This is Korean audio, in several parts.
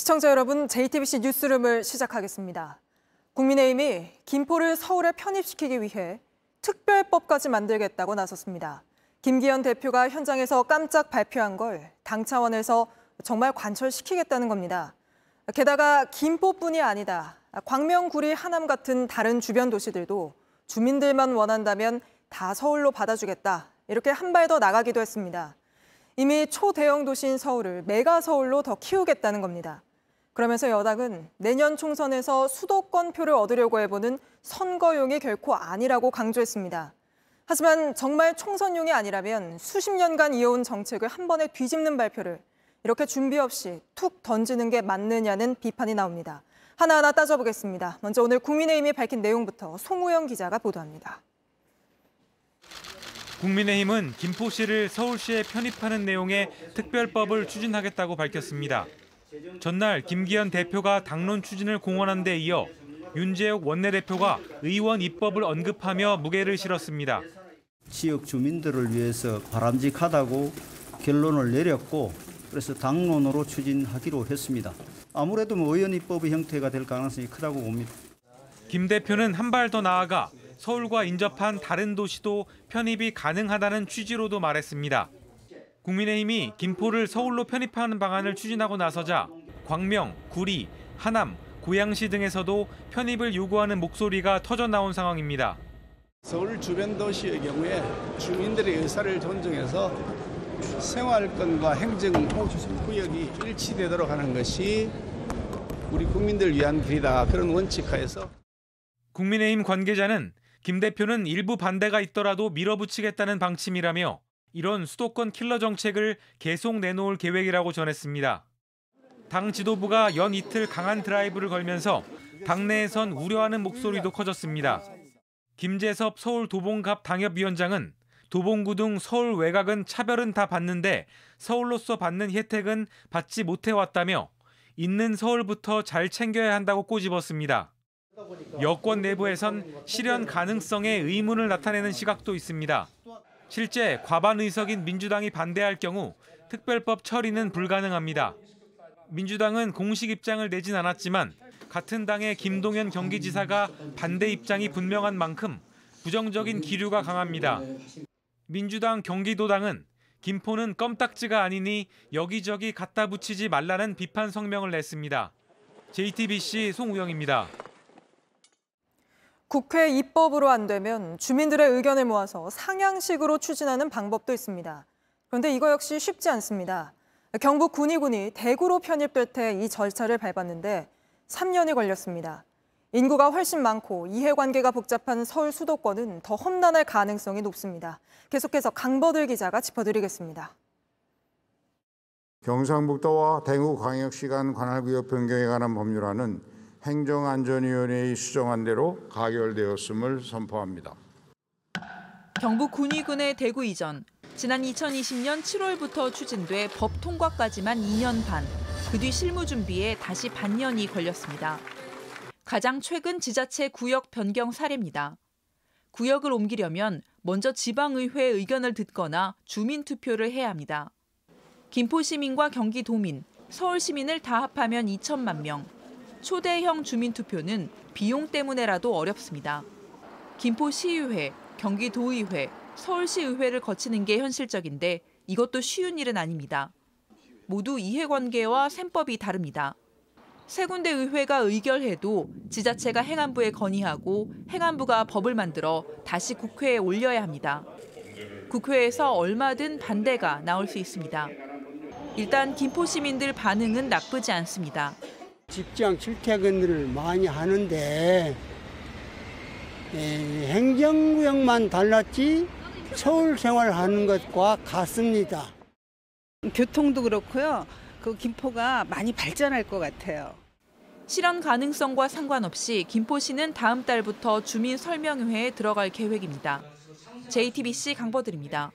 시청자 여러분, JTBC 뉴스룸을 시작하겠습니다. 국민의힘이 김포를 서울에 편입시키기 위해 특별법까지 만들겠다고 나섰습니다. 김기현 대표가 현장에서 깜짝 발표한 걸 당 차원에서 정말 관철시키겠다는 겁니다. 게다가 김포뿐이 아니다. 광명, 구리, 하남 같은 다른 주변 도시들도 주민들만 원한다면 다 서울로 받아주겠다. 이렇게 한 발 더 나가기도 했습니다. 이미 초대형 도시인 서울을 메가 서울로 더 키우겠다는 겁니다. 그러면서 여당은 내년 총선에서 수도권 표를 얻으려고 해보는 선거용이 결코 아니라고 강조했습니다. 하지만 정말 총선용이 아니라면 수십 년간 이어온 정책을 한 번에 뒤집는 발표를 이렇게 준비 없이 툭 던지는 게 맞느냐는 비판이 나옵니다. 하나하나 따져보겠습니다. 먼저 오늘 국민의힘이 밝힌 내용부터 송우영 기자가 보도합니다. 국민의힘은 김포시를 서울시에 편입하는 내용의 특별법을 추진하겠다고 밝혔습니다. 전날 김기현 대표가 당론 추진을 공언한 데 이어 윤재욱 원내대표가 의원 입법을 언급하며 무게를 실었습니다. 지역 주민들을 위해서 바람직하다고 결론을 내렸고 그래서 당론으로 추진하기로 했습니다. 아무래도 뭐 의원 입법의 형태가 될 가능성이 크다고 봅니다. 김 대표는 한 발 더 나아가 서울과 인접한 다른 도시도 편입이 가능하다는 취지로도 말했습니다. 국민의힘이 김포를 서울로 편입하는 방안을 추진하고 나서자 광명, 구리, 하남, 고양시 등에서도 편입을 요구하는 목소리가 터져 나온 상황입니다. 서울 주변 도시의 경우에 주민들의 의사를 존중해서 생활권과 행정 구역이 일치되도록 하는 것이 우리 국민들 위한 길이다 그런 원칙하에서 국민의힘 관계자는 김 대표는 일부 반대가 있더라도 밀어붙이겠다는 방침이라며 이런 수도권 킬러 정책을 계속 내놓을 계획이라고 전했습니다. 당 지도부가 연 이틀 강한 드라이브를 걸면서 당내에선 우려하는 목소리도 커졌습니다. 김재섭 서울 도봉갑 당협위원장은 도봉구 등 서울 외곽은 차별은 다 받는데 서울로서 받는 혜택은 받지 못해왔다며 있는 서울부터 잘 챙겨야 한다고 꼬집었습니다. 여권 내부에선 실현 가능성에 의문을 나타내는 시각도 있습니다. 실제 과반 의석인 민주당이 반대할 경우 특별법 처리는 불가능합니다. 민주당은 공식 입장을 내진 않았지만 같은 당의 김동연 경기지사가 반대 입장이 분명한 만큼 부정적인 기류가 강합니다. 민주당 경기도당은 김포는 껌딱지가 아니니 여기저기 갖다 붙이지 말라는 비판 성명을 냈습니다. JTBC 송우영입니다. 국회 입법으로 안 되면 주민들의 의견을 모아서 상향식으로 추진하는 방법도 있습니다. 그런데 이거 역시 쉽지 않습니다. 경북 군위군이 대구로 편입될 때 이 절차를 밟았는데 3년이 걸렸습니다. 인구가 훨씬 많고 이해관계가 복잡한 서울 수도권은 더 험난할 가능성이 높습니다. 계속해서 강버들 기자가 짚어드리겠습니다. 경상북도와 대구광역시 간 관할구역 변경에 관한 법률안은 행정안전위원회의 수정안 대로 가결되었음을 선포합니다. 경북 군위군의 대구 이전. 지난 2020년 7월부터 추진돼 법 통과까지만 2년 반. 그 뒤 실무 준비에 다시 반년이 걸렸습니다. 가장 최근 지자체 구역 변경 사례입니다. 구역을 옮기려면 먼저 지방의회 의견을 듣거나 주민 투표를 해야 합니다. 김포 시민과 경기도민, 서울 시민을 다 합하면 2천만 명. 초대형 주민 투표는 비용 때문에라도 어렵습니다. 김포 시의회, 경기도의회, 서울시의회를 거치는 게 현실적인데 이것도 쉬운 일은 아닙니다. 모두 이해관계와 셈법이 다릅니다. 세 군데 의회가 의결해도 지자체가 행안부에 건의하고 행안부가 법을 만들어 다시 국회에 올려야 합니다. 국회에서 얼마든 반대가 나올 수 있습니다. 일단 김포 시민들 반응은 나쁘지 않습니다. 직장 출퇴근을 많이 하는데 에, 행정구역만 달랐지 서울 생활하는 것과 같습니다. 교통도 그렇고요. 그 김포가 많이 발전할 것 같아요. 실현 가능성과 상관없이 김포시는 다음 달부터 주민 설명회에 들어갈 계획입니다. JTBC 강버들입니다.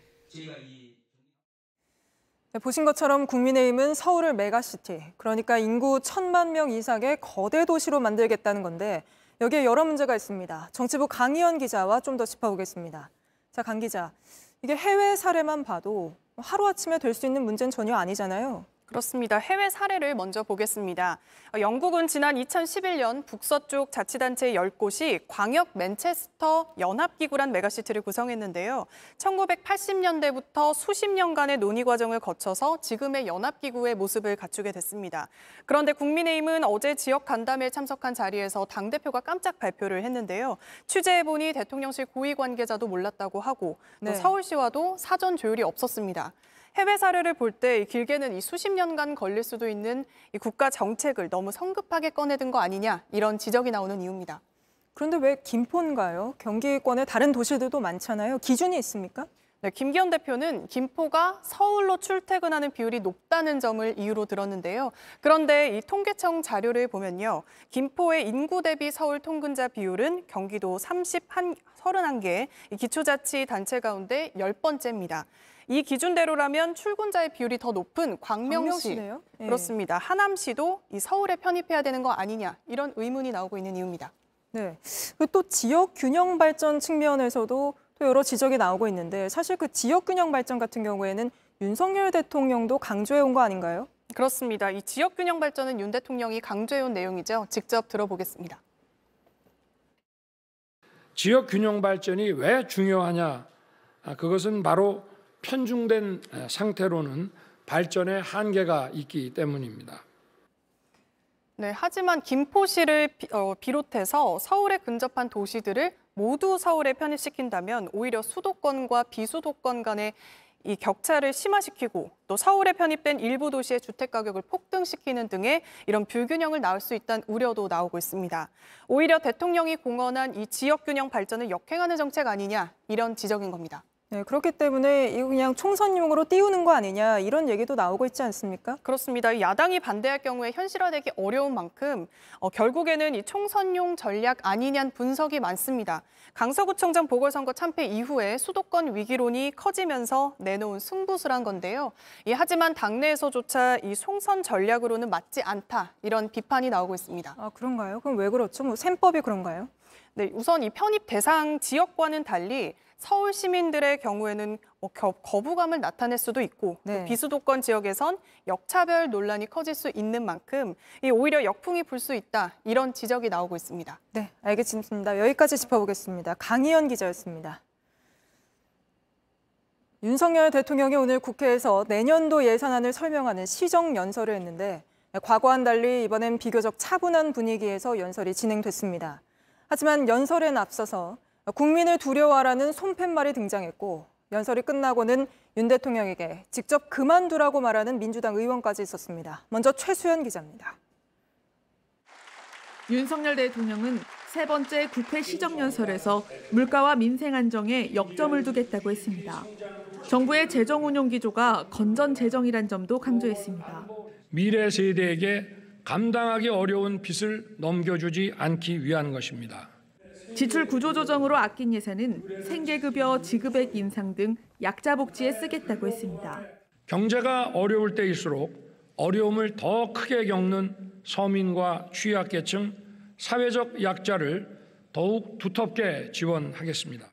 네, 보신 것처럼 국민의힘은 서울을 메가시티, 그러니까 인구 천만 명 이상의 거대 도시로 만들겠다는 건데 여기에 여러 문제가 있습니다. 정치부 강희연 기자와 좀 더 짚어보겠습니다. 자, 강 기자, 이게 해외 사례만 봐도 하루아침에 될 수 있는 문제는 전혀 아니잖아요. 그렇습니다. 해외 사례를 먼저 보겠습니다. 어, 영국은 지난 2011년 북서쪽 자치단체 10곳이 광역 맨체스터 연합기구란 메가시티를 구성했는데요. 1980년대부터 수십 년간의 논의 과정을 거쳐서 지금의 연합기구의 모습을 갖추게 됐습니다. 그런데 국민의힘은 어제 지역 간담회에 참석한 자리에서 당대표가 깜짝 발표를 했는데요. 취재해보니 대통령실 고위 관계자도 몰랐다고 하고 또 네. 서울시와도 사전 조율이 없었습니다. 해외 사례를 볼 때 길게는 이 수십 년간 걸릴 수도 있는 이 국가 정책을 너무 성급하게 꺼내든 거 아니냐 이런 지적이 나오는 이유입니다. 그런데 왜 김포인가요? 경기권에 다른 도시들도 많잖아요. 기준이 있습니까? 네, 김기현 대표는 김포가 서울로 출퇴근하는 비율이 높다는 점을 이유로 들었는데요. 그런데 이 통계청 자료를 보면요. 김포의 인구 대비 서울 통근자 비율은 경기도 31, 31개 기초자치 단체 가운데 10번째입니다. 이 기준대로라면 출근자의 비율이 더 높은 광명시 광명시네요. 예. 그렇습니다. 하남시도 이 서울에 편입해야 되는 거 아니냐 이런 의문이 나오고 있는 이유입니다. 네. 그또 지역 균형 발전 측면에서도 또 여러 지적이 나오고 있는데 사실 그 지역 균형 발전 같은 경우에는 윤석열 대통령도 강조해 온 거 아닌가요? 그렇습니다. 이 지역 균형 발전은 윤 대통령이 강조해 온 내용이죠. 직접 들어보겠습니다. 지역 균형 발전이 왜 중요하냐? 아, 그것은 바로 편중된 에, 상태로는 발전의 한계가 있기 때문입니다. 네, 하지만 김포시를 비, 어, 비롯해서 서울에 근접한 도시들을 모두 서울에 편입시킨다면 오히려 수도권과 비수도권 간의 이 격차를 심화시키고 또 서울에 편입된 일부 도시의 주택 가격을 폭등시키는 등의 이런 불균형을 낳을 수 있다는 우려도 나오고 있습니다. 오히려 대통령이 공언한 이 지역 균형 발전을 역행하는 정책 아니냐 이런 지적인 겁니다. 네, 그렇기 때문에 이거 그냥 총선용으로 띄우는 거 아니냐 이런 얘기도 나오고 있지 않습니까? 그렇습니다. 이 야당이 반대할 경우에 현실화되기 어려운 만큼 어, 결국에는 이 총선용 전략 아니냐는 분석이 많습니다. 강서구청장 보궐선거 참패 이후에 수도권 위기론이 커지면서 내놓은 승부수란 건데요. 이, 하지만 당내에서조차 이 총선 전략으로는 맞지 않다 이런 비판이 나오고 있습니다. 아 그런가요? 그럼 왜 그렇죠? 뭐 셈법이 그런가요? 네, 우선 이 편입 대상 지역과는 달리 서울 시민들의 경우에는 뭐 겨- 거부감을 나타낼 수도 있고 또 네. 비수도권 지역에선 역차별 논란이 커질 수 있는 만큼 이 오히려 역풍이 불 수 있다 이런 지적이 나오고 있습니다. 네, 알겠습니다. 여기까지 짚어보겠습니다. 강희연 기자였습니다. 윤석열 대통령이 오늘 국회에서 내년도 예산안을 설명하는 시정 연설을 했는데 과거와는 달리 이번엔 비교적 차분한 분위기에서 연설이 진행됐습니다. 하지만 연설엔 앞서서 국민을 두려워하라는 손팻말이 등장했고 연설이 끝나고는 윤 대통령에게 직접 그만두라고 말하는 민주당 의원까지 있었습니다. 먼저 최수연 기자입니다. 윤석열 대통령은 세 번째 국회 시정연설에서 물가와 민생 안정에 역점을 두겠다고 했습니다. 정부의 재정 운용 기조가 건전 재정이란 점도 강조했습니다. 미래 세대에게 감당하기 어려운 빚을 넘겨주지 않기 위한 것입니다. 지출 구조 조정으로 아낀 예산은 생계급여 지급액 인상 등 약자 복지에 쓰겠다고 했습니다. 경제가 어려울 때일수록 어려움을 더 크게 겪는 서민과 취약계층, 사회적 약자를 더욱 두텁게 지원하겠습니다.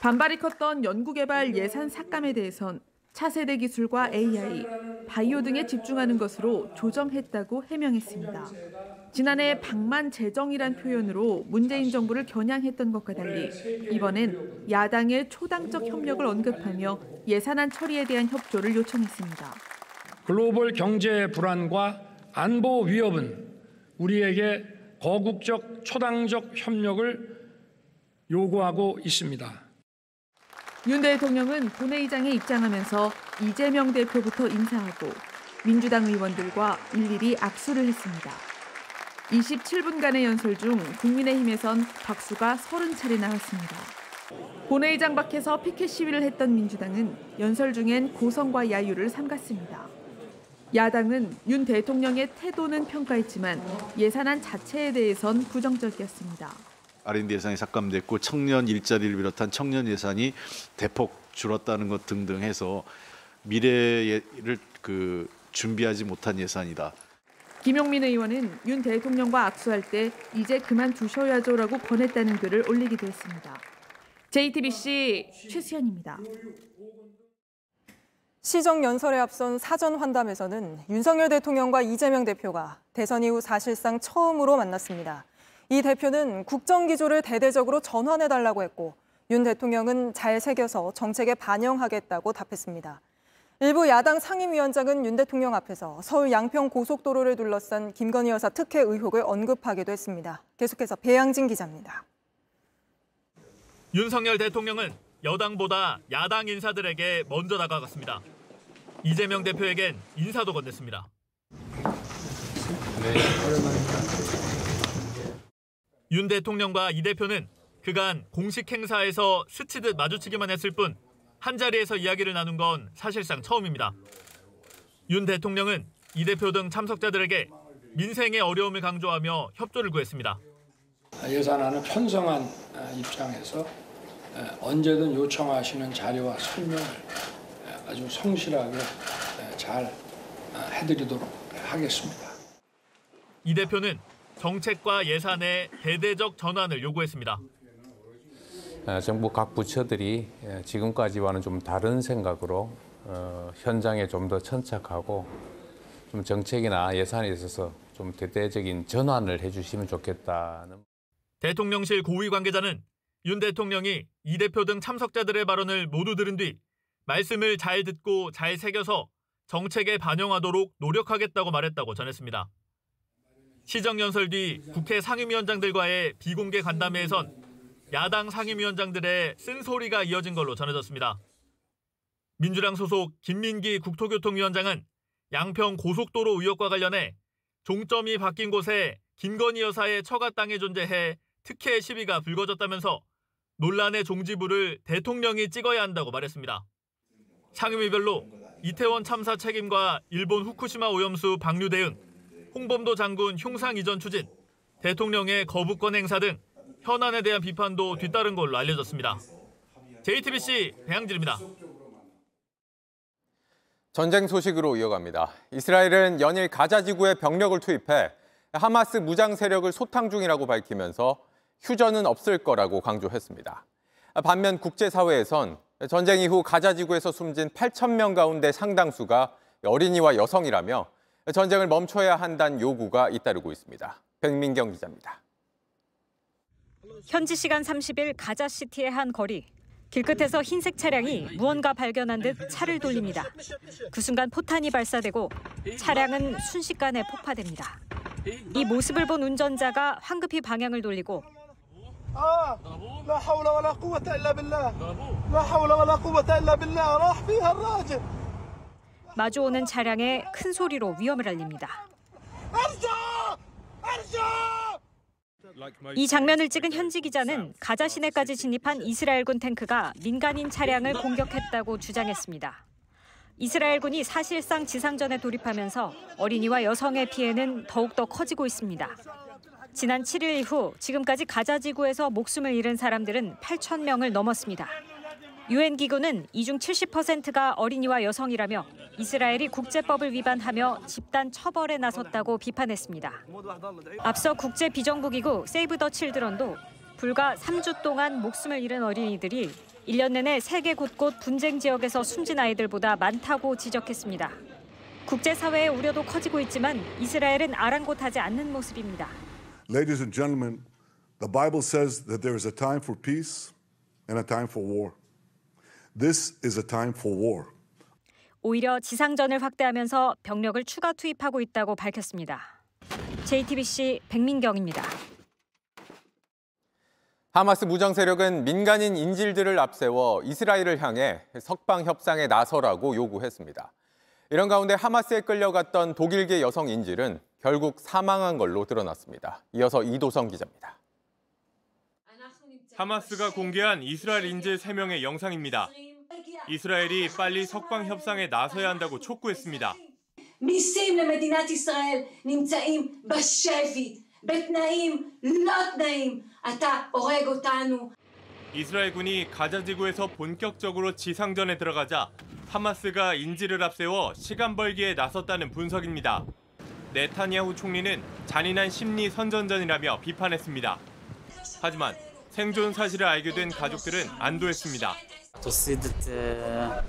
반발이 컸던 연구개발 예산 삭감에 대해선 차세대 기술과 AI, 바이오 등에 집중하는 것으로 조정했다고 해명했습니다. 지난해 방만 재정이란 표현으로 문재인 정부를 겨냥했던 것과 달리 이번엔 야당의 초당적 협력을 언급하며 예산안 처리에 대한 협조를 요청했습니다. 글로벌 경제 불안과 안보 위협은 우리에게 거국적 초당적 협력을 요구하고 있습니다. 윤 대통령은 본회의장에 입장하면서 이재명 대표부터 인사하고 민주당 의원들과 일일이 악수를 했습니다. 27분간의 연설 중 국민의힘에선 박수가 30차례 나왔습니다. 본회의장 밖에서 피켓 시위를 했던 민주당은 연설 중엔 고성과 야유를 삼갔습니다. 야당은 윤 대통령의 태도는 평가했지만 예산안 자체에 대해선 부정적이었습니다. R&D 예산이 삭감됐고 청년 일자리를 비롯한 청년 예산이 대폭 줄었다는 것 등등 해서 미래를 그 준비하지 못한 예산이다. 김용민 의원은 윤 대통령과 악수할 때 이제 그만 두셔야죠라고 권했다는 글을 올리기도 했습니다. JTBC 최수연입니다. 시정 연설에 앞선 사전 환담에서는 윤석열 대통령과 이재명 대표가 대선 이후 사실상 처음으로 만났습니다. 이 대표는 국정 기조를 대대적으로 전환해 달라고 했고 윤 대통령은 잘 새겨서 정책에 반영하겠다고 답했습니다. 일부 야당 상임위원장은 윤 대통령 앞에서 서울 양평 고속도로를 둘러싼 김건희 여사 특혜 의혹을 언급하기도 했습니다. 계속해서 배양진 기자입니다. 윤석열 대통령은 여당보다 야당 인사들에게 먼저 다가갔습니다. 이재명 대표에겐 인사도 건넸습니다. 윤 대통령과 이 대표는 그간 공식 행사에서 스치듯 마주치기만 했을 뿐 한자리에서 이야기를 나눈 건 사실상 처음입니다. 윤 대통령은 이 대표 등 참석자들에게 민생의 어려움을 강조하며 협조를 구했습니다. 예산안을 편성한 입장에서 언제든 요청하시는 자료와 설명을 아주 성실하게 잘 해드리도록 하겠습니다. 이 대표는 정책과 예산의 대대적 전환을 요구했습니다. 정부 각 부처들이 지금까지와는 좀 다른 생각으로 어, 현장에 좀 더 천착하고 좀 정책이나 예산에 있어서 좀 대대적인 전환을 해주시면 좋겠다는. 대통령실 고위 관계자는 윤 대통령이 이 대표 등 참석자들의 발언을 모두 들은 뒤 말씀을 잘 듣고 잘 새겨서 정책에 반영하도록 노력하겠다고 말했다고 전했습니다. 시정연설 뒤 국회 상임위원장들과의 비공개 간담회에선 야당 상임위원장들의 쓴소리가 이어진 걸로 전해졌습니다. 민주당 소속 김민기 국토교통위원장은 양평 고속도로 의혹과 관련해 종점이 바뀐 곳에 김건희 여사의 처가 땅이 존재해 특혜 시비가 불거졌다면서 논란의 종지부를 대통령이 찍어야 한다고 말했습니다. 상임위별로 이태원 참사 책임과 일본 후쿠시마 오염수 방류 대응, 홍범도 장군 흉상 이전 추진, 대통령의 거부권 행사 등 현안에 대한 비판도 뒤따른 걸로 알려졌습니다. JTBC 배양진입니다. 전쟁 소식으로 이어갑니다. 이스라엘은 연일 가자 지구에 병력을 투입해 하마스 무장 세력을 소탕 중이라고 밝히면서 휴전은 없을 거라고 강조했습니다. 반면 국제사회에선 전쟁 이후 가자 지구에서 숨진 8천 명 가운데 상당수가 어린이와 여성이라며 전쟁을 멈춰야 한다는 요구가 잇따르고 있습니다. 백민경 기자입니다. 현지 시간 30일 가자시티의 한 거리. 길끝에서 흰색 차량이 무언가 발견한 듯 차를 돌립니다. 그 순간 포탄이 발사되고 차량은 순식간에 폭파됩니다. 이 모습을 본 운전자가 황급히 방향을 돌리고 마주오는 차량에 큰 소리로 위험을 알립니다. 이 장면을 찍은 현지 기자는 가자 시내까지 진입한 이스라엘군 탱크가 민간인 차량을 공격했다고 주장했습니다. 이스라엘군이 사실상 지상전에 돌입하면서 어린이와 여성의 피해는 더욱더 커지고 있습니다. 지난 7일 이후 지금까지 가자 지구에서 목숨을 잃은 사람들은 8천 명을 넘었습니다. 유엔 기구는 이중 70%가 어린이와 여성이라며 이스라엘이 국제법을 위반하며 집단 처벌에 나섰다고 비판했습니다. 앞서 국제 비정부기구 세이브 더 칠드런도 불과 3주 동안 목숨을 잃은 어린이들이 1년 내내 세계 곳곳 분쟁 지역에서 숨진 아이들보다 많다고 지적했습니다. 국제사회의 우려도 커지고 있지만 이스라엘은 아랑곳하지 않는 모습입니다. Ladies and gentlemen, the Bible says that there is a time for peace and a time for war. This is a time for war. 오히려 지상전을 확대하면서 병력을 추가 투입하고 있다고 밝혔습니다. JTBC 백민경입니다. 하마스 무장 세력은 민간인 인질들을 앞세워 이스라엘을 향해 석방 협상에 나서라고 요구했습니다. 이런 가운데 하마스에 끌려갔던 독일계 여성 인질은 결국 사망한 걸로 드러났습니다. 이어서 이도성 기자입니다. 하마스가 공개한 이스라엘 인질 3명의 영상입니다. 이스라엘이 빨리 석방 협상에 나서야 한다고 촉구했습니다. מיסים למדינת ישראל נמצאים בשבי, בתנאים לא תנאים. אתה הורג אותנו. 이스라엘군이 가자 지구에서 본격적으로 지상전에 들어가자 하마스가 인질을 앞세워 시간 벌기에 나섰다는 분석입니다. 네타니야후 총리는 잔인한 심리 선전전이라며 비판했습니다. 하지만 생존 사실을 알게 된 가족들은 안도했습니다. to see that uh,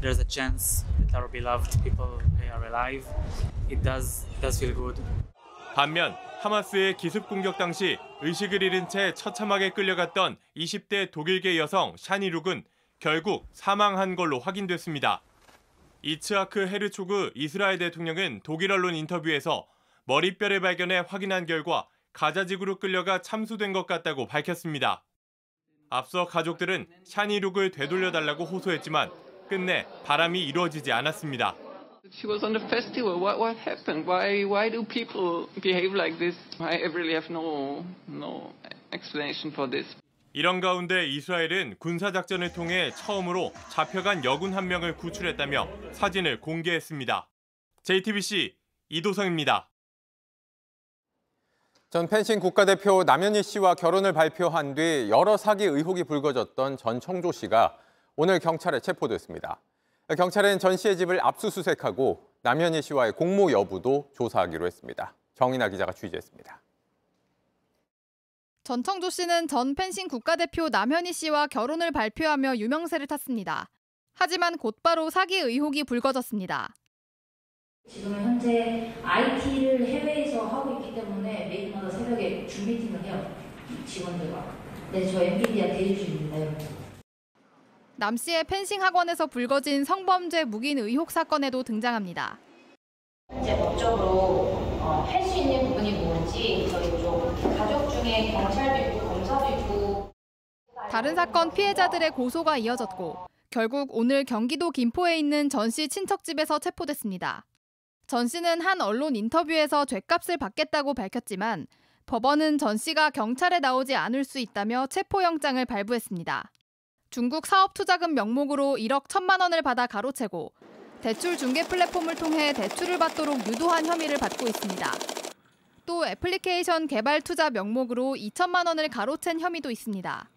there's a chance our beloved people are alive, it does it does feel good. 반면 하마스의 기습 공격 당시 의식을 잃은 채 처참하게 끌려갔던 20대 독일계 여성 샤니룩은 결국 사망한 걸로 확인됐습니다. 이츠하크 헤르초그 이스라엘 대통령은 독일 언론 인터뷰에서 머리뼈를 발견해 확인한 결과 가자지구로 끌려가 참수된 것 같다고 밝혔습니다. 앞서 가족들은 샤니룩을 되돌려달라고 호소했지만 끝내 바람이 이루어지지 않았습니다. She was on the festival. What what happened? Why why do people behave like this? I really have no no explanation for this. 이런 가운데 이스라엘은 군사작전을 통해 처음으로 잡혀간 여군 한 명을 구출했다며 사진을 공개했습니다. JTBC 이도성입니다. 전 펜싱 국가대표 남현희 씨와 결혼을 발표한 뒤 여러 사기 의혹이 불거졌던 전 청조 씨가 오늘 경찰에 체포됐습니다. 경찰은 전 씨의 집을 압수수색하고 남현희 씨와의 공모 여부도 조사하기로 했습니다. 정인아 기자가 취재했습니다. 전청조 씨는 전 펜싱 국가대표 남현희 씨와 결혼을 발표하며 유명세를 탔습니다. 하지만 곧바로 사기 의혹이 불거졌습니다. 지금 현재 IT를 해외에서 하고 있기 때문에 매일마다 새벽에 줌 미팅을 해요. 직원들과. 네, 저 엔비디아 대주주입니다, 여러분. 남 씨의 펜싱 학원에서 불거진 성범죄 묵인 의혹 사건에도 등장합니다. 이제 법적으로 어, 할수 있는 부분이 뭔지 저희 쪽 가족 중에 경찰도 있고 검사도 있고 다른 사건 피해자들의 고소가 이어졌고 결국 오늘 경기도 김포에 있는 전씨 친척집에서 체포됐습니다. 전 씨는 한 언론 인터뷰에서 죄값을 받겠다고 밝혔지만 법원은 전 씨가 경찰에 나오지 않을 수 있다며 체포영장을 발부했습니다. 중국 사업투자금 명목으로 1억 1천만 원을 받아 가로채고 대출 중개 플랫폼을 통해 대출을 받도록 유도한 혐의를 받고 있습니다. 또 애플리케이션 개발 투자 명목으로 2천만 원을 가로챈 혐의도 있습니다.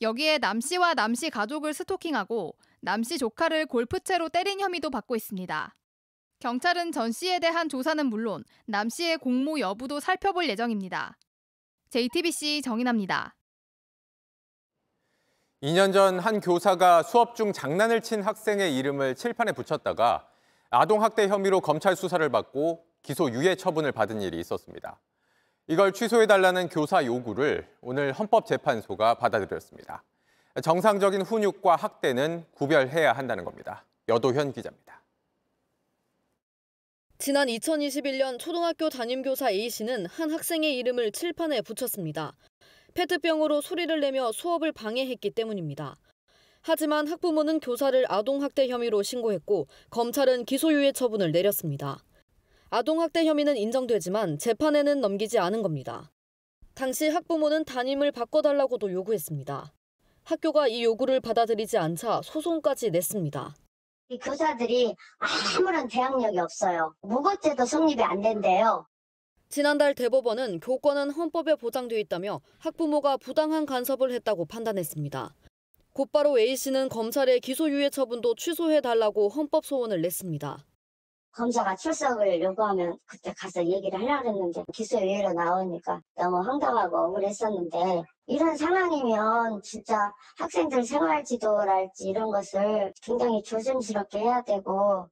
여기에 남 씨와 남 씨 가족을 스토킹하고 남 씨 조카를 골프채로 때린 혐의도 받고 있습니다. 경찰은 전 씨에 대한 조사는 물론 남 씨의 공모 여부도 살펴볼 예정입니다. JTBC 정인합니다. 2년 전 한 교사가 수업 중 장난을 친 학생의 이름을 칠판에 붙였다가 아동학대 혐의로 검찰 수사를 받고 기소 유예 처분을 받은 일이 있었습니다. 이걸 취소해달라는 교사 요구를 오늘 헌법재판소가 받아들였습니다. 정상적인 훈육과 학대는 구별해야 한다는 겁니다. 여도현 기자입니다. 지난 2021년 초등학교 담임교사 A씨는 한 학생의 이름을 칠판에 붙였습니다. 페트병으로 소리를 내며 수업을 방해했기 때문입니다. 하지만 학부모는 교사를 아동학대 혐의로 신고했고 검찰은 기소유예 처분을 내렸습니다. 아동학대 혐의는 인정되지만 재판에는 넘기지 않은 겁니다. 당시 학부모는 담임을 바꿔달라고도 요구했습니다. 학교가 이 요구를 받아들이지 않자 소송까지 냈습니다. 이 교사들이 아무런 대항력이 없어요. 무고죄도 성립이 안 된대요. 지난달 대법원은 교권은 헌법에 보장돼 있다며 학부모가 부당한 간섭을 했다고 판단했습니다. 곧바로 A씨는 검찰의 기소유예 처분도 취소해달라고 헌법 소원을 냈습니다. 검사가 출석을 요구하면 그때 가서 얘기를 하려고 했는데 기소유예로 나오니까 너무 황당하고 억울했었는데 이런 상황이면 진짜 학생들 생활지도랄지 이런 것을 굉장히 조심스럽게 해야 되고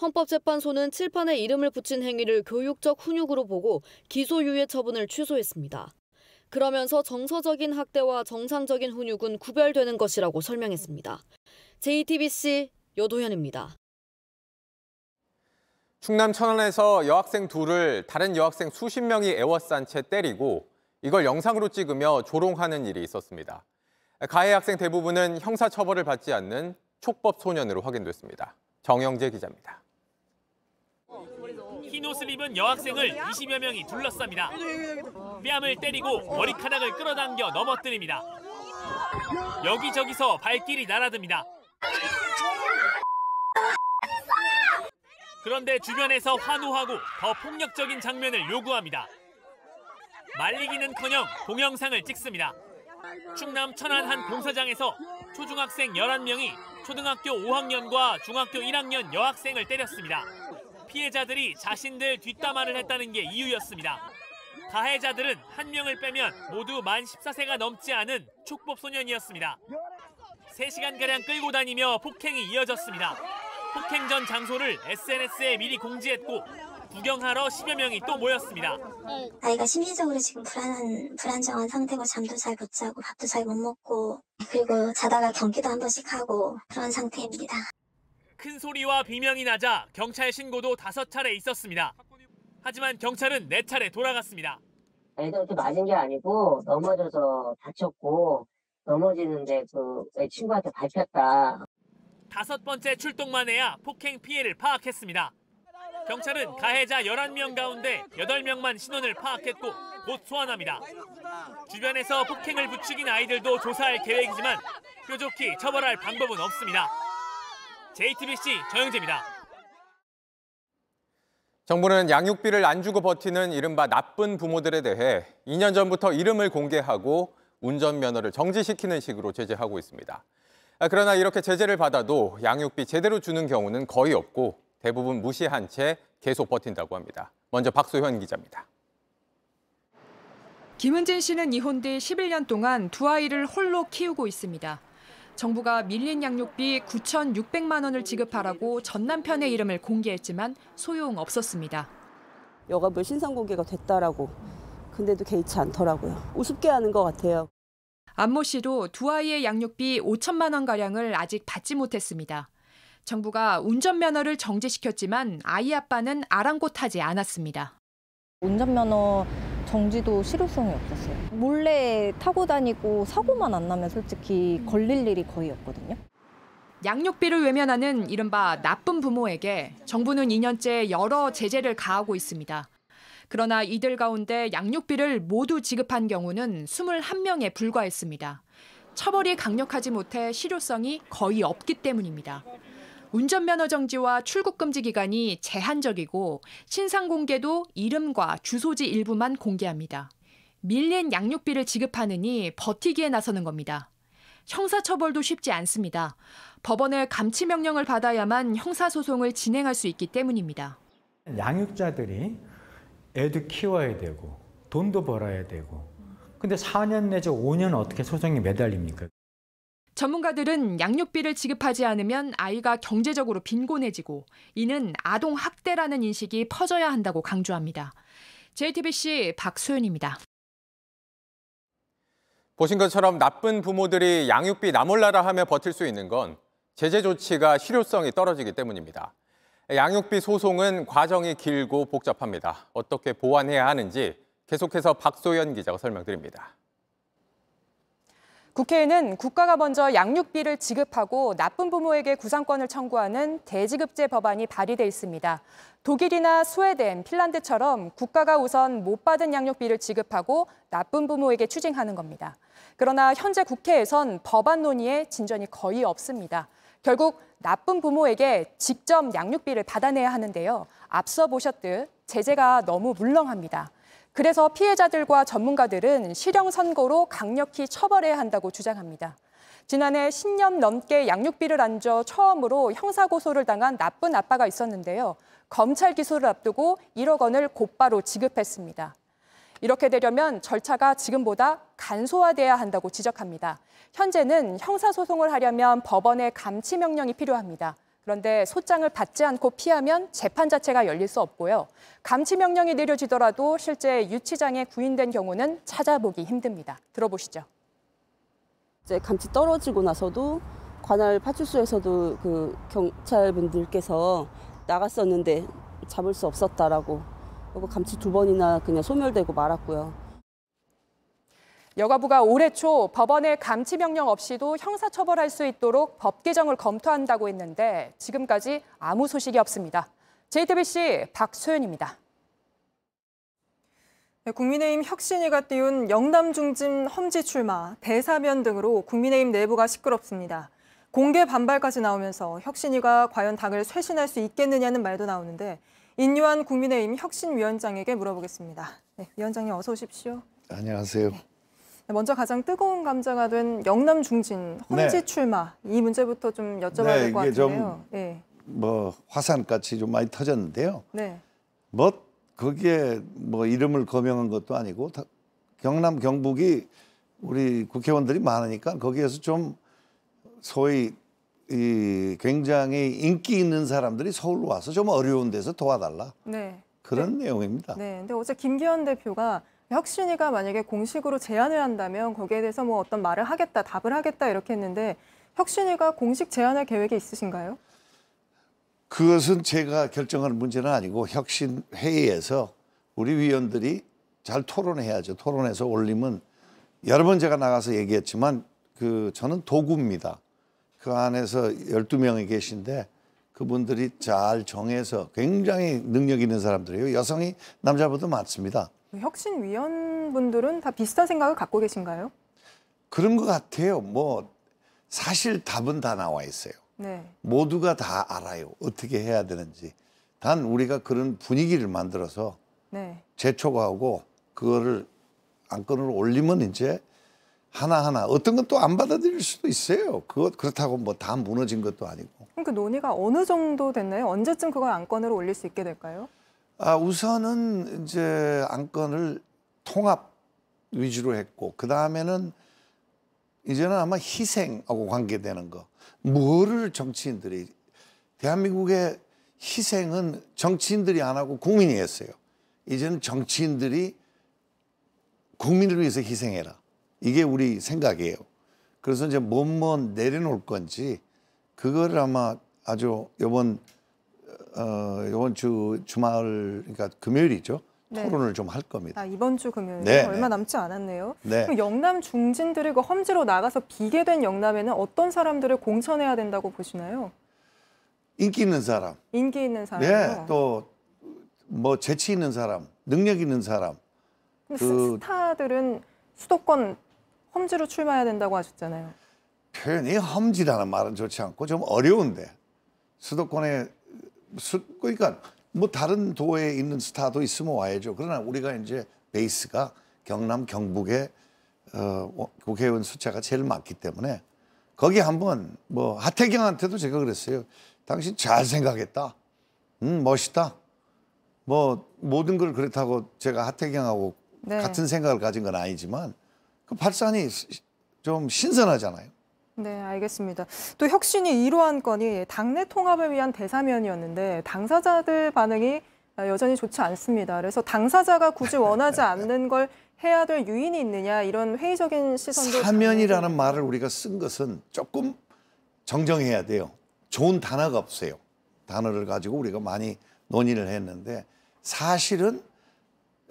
헌법재판소는 칠판에 이름을 붙인 행위를 교육적 훈육으로 보고 기소유예 처분을 취소했습니다. 그러면서 정서적인 학대와 정상적인 훈육은 구별되는 것이라고 설명했습니다. JTBC 여도현입니다. 충남 천안에서 여학생 둘을 다른 여학생 수십 명이 애워싼 채 때리고 이걸 영상으로 찍으며 조롱하는 일이 있었습니다. 가해 학생 대부분은 형사 처벌을 받지 않는 촉법 소년으로 확인됐습니다. 정영재 기자입니다. 흰 옷을 입은 여학생을 20여 명이 둘러쌉니다. 뺨을 때리고 머리카락을 끌어당겨 넘어뜨립니다. 여기저기서 발길이 날아듭니다. 그런데 주변에서 환호하고 더 폭력적인 장면을 요구합니다. 말리기는커녕 동영상을 찍습니다. 충남 천안 한 공사장에서 초중학생 11명이 초등학교 5학년과 중학교 1학년 여학생을 때렸습니다. 피해자들이 자신들 뒷담화를 했다는 게 이유였습니다. 가해자들은 한 명을 빼면 모두 만 14세가 넘지 않은 촉법 소년이었습니다. 3시간가량 끌고 다니며 폭행이 이어졌습니다. 폭행 전 장소를 SNS에 미리 공지했고 구경하러 10여 명이 또 모였습니다. 아이가 심리적으로 지금 불안한 불안정한 상태고 잠도 잘 못 자고 밥도 잘 못 먹고 그리고 자다가 경기도 한 번씩 하고 그런 상태입니다. 큰 소리와 비명이 나자 경찰 신고도 다섯 차례 있었습니다. 하지만 경찰은 네 차례 돌아갔습니다. 애들한테 맞은 게 아니고 넘어져서 다쳤고 넘어지는데 그 친구한테 밟혔다. 다섯 번째 출동만 해야 폭행 피해를 파악했습니다. 경찰은 가해자 11명 가운데 8명만 신원을 파악했고 곧 소환합니다. 주변에서 폭행을 부추긴 아이들도 조사할 계획이지만 뾰족히 처벌할 방법은 없습니다. JTBC 정영재입니다. 정부는 양육비를 안 주고 버티는 이른바 나쁜 부모들에 대해 2년 전부터 이름을 공개하고 운전면허를 정지시키는 식으로 제재하고 있습니다. 아, 그러나 이렇게 제재를 받아도 양육비 제대로 주는 경우는 거의 없고 대부분 무시한 채 계속 버틴다고 합니다. 먼저 박소현 기자입니다. 김은진 씨는 이혼 뒤 11년 동안 두 아이를 홀로 키우고 있습니다. 정부가 밀린 양육비 9,600만 원을 지급하라고 전 남편의 이름을 공개했지만 소용 없었습니다. 여가부 신상 공개가 됐다라고 근데도 개의치 않더라고요. 우습게 하는 것 같아요. 안모 씨도 두 아이의 양육비 5천만 원 가량을 아직 받지 못했습니다. 정부가 운전면허를 정지시켰지만 아이 아빠는 아랑곳하지 않았습니다. 운전면허 정지도 실효성이 없었어요. 몰래 타고 다니고 사고만 안 나면 솔직히 걸릴 일이 거의 없거든요. 양육비를 외면하는 이른바 나쁜 부모에게 정부는 2년째 여러 제재를 가하고 있습니다. 그러나 이들 가운데 양육비를 모두 지급한 경우는 21명에 불과했습니다. 처벌이 강력하지 못해 실효성이 거의 없기 때문입니다. 운전면허 정지와 출국 금지 기간이 제한적이고 신상 공개도 이름과 주소지 일부만 공개합니다. 밀린 양육비를 지급하느니 버티기에 나서는 겁니다. 형사처벌도 쉽지 않습니다. 법원의 감치 명령을 받아야만 형사소송을 진행할 수 있기 때문입니다. 양육자들이 애도 키워야 되고 돈도 벌어야 되고 근데 4년 내지 5년 어떻게 소송이 매달립니까? 전문가들은 양육비를 지급하지 않으면 아이가 경제적으로 빈곤해지고 이는 아동 학대라는 인식이 퍼져야 한다고 강조합니다. JTBC 박소연입니다. 보신 것처럼 나쁜 부모들이 양육비 나몰라라 하며 버틸 수 있는 건 제재 조치가 실효성이 떨어지기 때문입니다. 양육비 소송은 과정이 길고 복잡합니다. 어떻게 보완해야 하는지 계속해서 박소연 기자가 설명드립니다. 국회에는 국가가 먼저 양육비를 지급하고 나쁜 부모에게 구상권을 청구하는 대지급제 법안이 발의돼 있습니다. 독일이나 스웨덴, 핀란드처럼 국가가 우선 못 받은 양육비를 지급하고 나쁜 부모에게 추징하는 겁니다. 그러나 현재 국회에선 법안 논의에 진전이 거의 없습니다. 결국 나쁜 부모에게 직접 양육비를 받아내야 하는데요. 앞서 보셨듯 제재가 너무 물렁합니다. 그래서 피해자들과 전문가들은 실형 선고로 강력히 처벌해야 한다고 주장합니다. 지난해 10년 넘게 양육비를 안줘 처음으로 형사고소를 당한 나쁜 아빠가 있었는데요. 검찰 기소를 앞두고 1억 원을 곧바로 지급했습니다. 이렇게 되려면 절차가 지금보다 간소화돼야 한다고 지적합니다. 현재는 형사소송을 하려면 법원의 감치 명령이 필요합니다. 그런데 소장을 받지 않고 피하면 재판 자체가 열릴 수 없고요. 감치 명령이 내려지더라도 실제 유치장에 구인된 경우는 찾아보기 힘듭니다. 들어보시죠. 이제 감치 떨어지고 나서도 관할 파출소에서도 그 경찰분들께서 나갔었는데 잡을 수 없었다라고 감치 두 번이나 그냥 소멸되고 말았고요. 여가부가 올해 초 법원의 감치 명령 없이도 형사처벌할 수 있도록 법 개정을 검토한다고 했는데 지금까지 아무 소식이 없습니다. JTBC 박소연입니다. 네, 국민의힘 혁신위가 띄운 영남 중진 험지 출마, 대사면 등으로 국민의힘 내부가 시끄럽습니다. 공개 반발까지 나오면서 혁신위가 과연 당을 쇄신할 수 있겠느냐는 말도 나오는데 인유한 국민의힘 혁신위원장에게 물어보겠습니다. 네, 위원장님 어서 오십시오. 안녕하세요. 네. 먼저 가장 뜨거운 감자가 된 영남 중진 험지 네. 출마 이 문제부터 좀 여쭤봐야 네, 될것 이게 같은데요. 네. 뭐 화산같이 좀 많이 터졌는데요. 네. 뭐 거기에 뭐 이름을 거명한 것도 아니고 다- 경남 경북이 우리 국회의원들이 많으니까 거기에서 좀 소위 이 굉장히 인기 있는 사람들이 서울로 와서 좀 어려운 데서 도와달라 네. 그런 내용입니다. 네. 근데 어제 김기현 대표가 혁신이가 만약에 공식으로 제안을 한다면 거기에 대해서 뭐 어떤 말을 하겠다, 답을 하겠다 이렇게 했는데 혁신이가 공식 제안할 계획이 있으신가요? 그것은 제가 결정할 문제는 아니고 혁신 회의에서 우리 위원들이 잘 토론해야죠. 토론해서 올리면 여러 번 제가 나가서 얘기했지만 그 저는 도구입니다. 그 안에서 12명이 계신데 그분들이 잘 정해서 굉장히 능력 있는 사람들이에요. 여성이 남자보다 많습니다. 혁신위원분들은 다 비슷한 생각을 갖고 계신가요? 그런 것 같아요. 뭐 사실 답은 다 나와 있어요. 네. 모두가 다 알아요. 어떻게 해야 되는지. 단 우리가 그런 분위기를 만들어서 네. 재촉하고 그거를 안건을 올리면 이제 하나하나 어떤 건 또 안 받아들일 수도 있어요. 그것 그렇다고 뭐 다 무너진 것도 아니고. 그럼 그 논의가 어느 정도 됐나요? 언제쯤 그걸 안건으로 올릴 수 있게 될까요? 아, 우선은 이제 안건을 통합 위주로 했고 그 다음에는 이제는 아마 희생하고 관계되는 거. 뭐를 정치인들이 대한민국의 희생은 정치인들이 안 하고 국민이 했어요. 이제는 정치인들이 국민을 위해서 희생해라. 이게 우리 생각이에요. 그래서 이제 뭐뭐 내려놓을 건지 그거를 아마 아주 요번 어 요번 주 주말 그러니까 금요일이죠. 네. 토론을 좀 할 겁니다. 아, 이번 주 금요일 네, 얼마 네. 남지 않았네요. 네. 그럼 영남 중진들이 그 험지로 나가서 비게 된 영남에는 어떤 사람들을 공천해야 된다고 보시나요? 인기 있는 사람, 인기 있는 사람이요. 네, 또뭐 재치 있는 사람, 능력 있는 사람. 그- 스타들은 수도권 험지로 출마해야 된다고 하셨잖아요. 표현이 험지라는 말은 좋지 않고 좀 어려운데 수도권에 수, 그러니까 뭐 다른 도에 있는 스타도 있으면 와야죠. 그러나 우리가 이제 베이스가 경남 경북의 어, 어, 국회의원 숫자가 제일 많기 때문에 거기 한번 뭐 하태경한테도 제가 그랬어요. 당신 잘 생각했다. 음 멋있다. 뭐 모든 걸 그렇다고 제가 하태경하고 네. 같은 생각을 가진 건 아니지만 그 발산이 좀 신선하잖아요. 네, 알겠습니다. 또 혁신이 이루한 건이 당내 통합을 위한 대사면이었는데 당사자들 반응이 여전히 좋지 않습니다. 그래서 당사자가 굳이 원하지 않는 걸 해야 될 유인이 있느냐 이런 회의적인 시선도 사면이라는 말을 우리가 쓴 것은 조금 정정해야 돼요. 좋은 단어가 없어요. 단어를 가지고 우리가 많이 논의를 했는데 사실은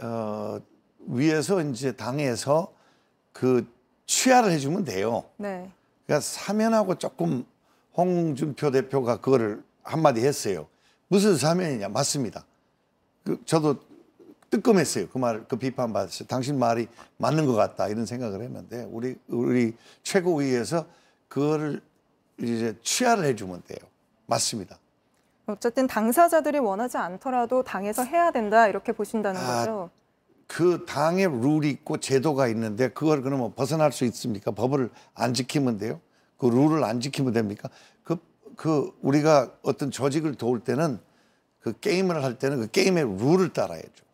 어, 위에서 이제 당에서 그 취하를 해주면 돼요. 네. 그러니까 사면하고 조금 홍준표 대표가 그거를 한마디 했어요. 무슨 사면이냐? 맞습니다. 그 저도 뜨끔했어요. 그 말, 그 비판 받았어요. 당신 말이 맞는 것 같다 이런 생각을 했는데 우리 우리 최고위에서 그거를 이제 취하를 해주면 돼요. 맞습니다. 어쨌든 당사자들이 원하지 않더라도 당에서 해야 된다 이렇게 보신다는 아, 거죠. 그 당의 룰이 있고 제도가 있는데 그걸 그러면 벗어날 수 있습니까? 법을 안 지키면 돼요? 그 룰을 안 지키면 됩니까? 그, 그 우리가 어떤 조직을 도울 때는 그 게임을 할 때는 그 게임의 룰을 따라야죠.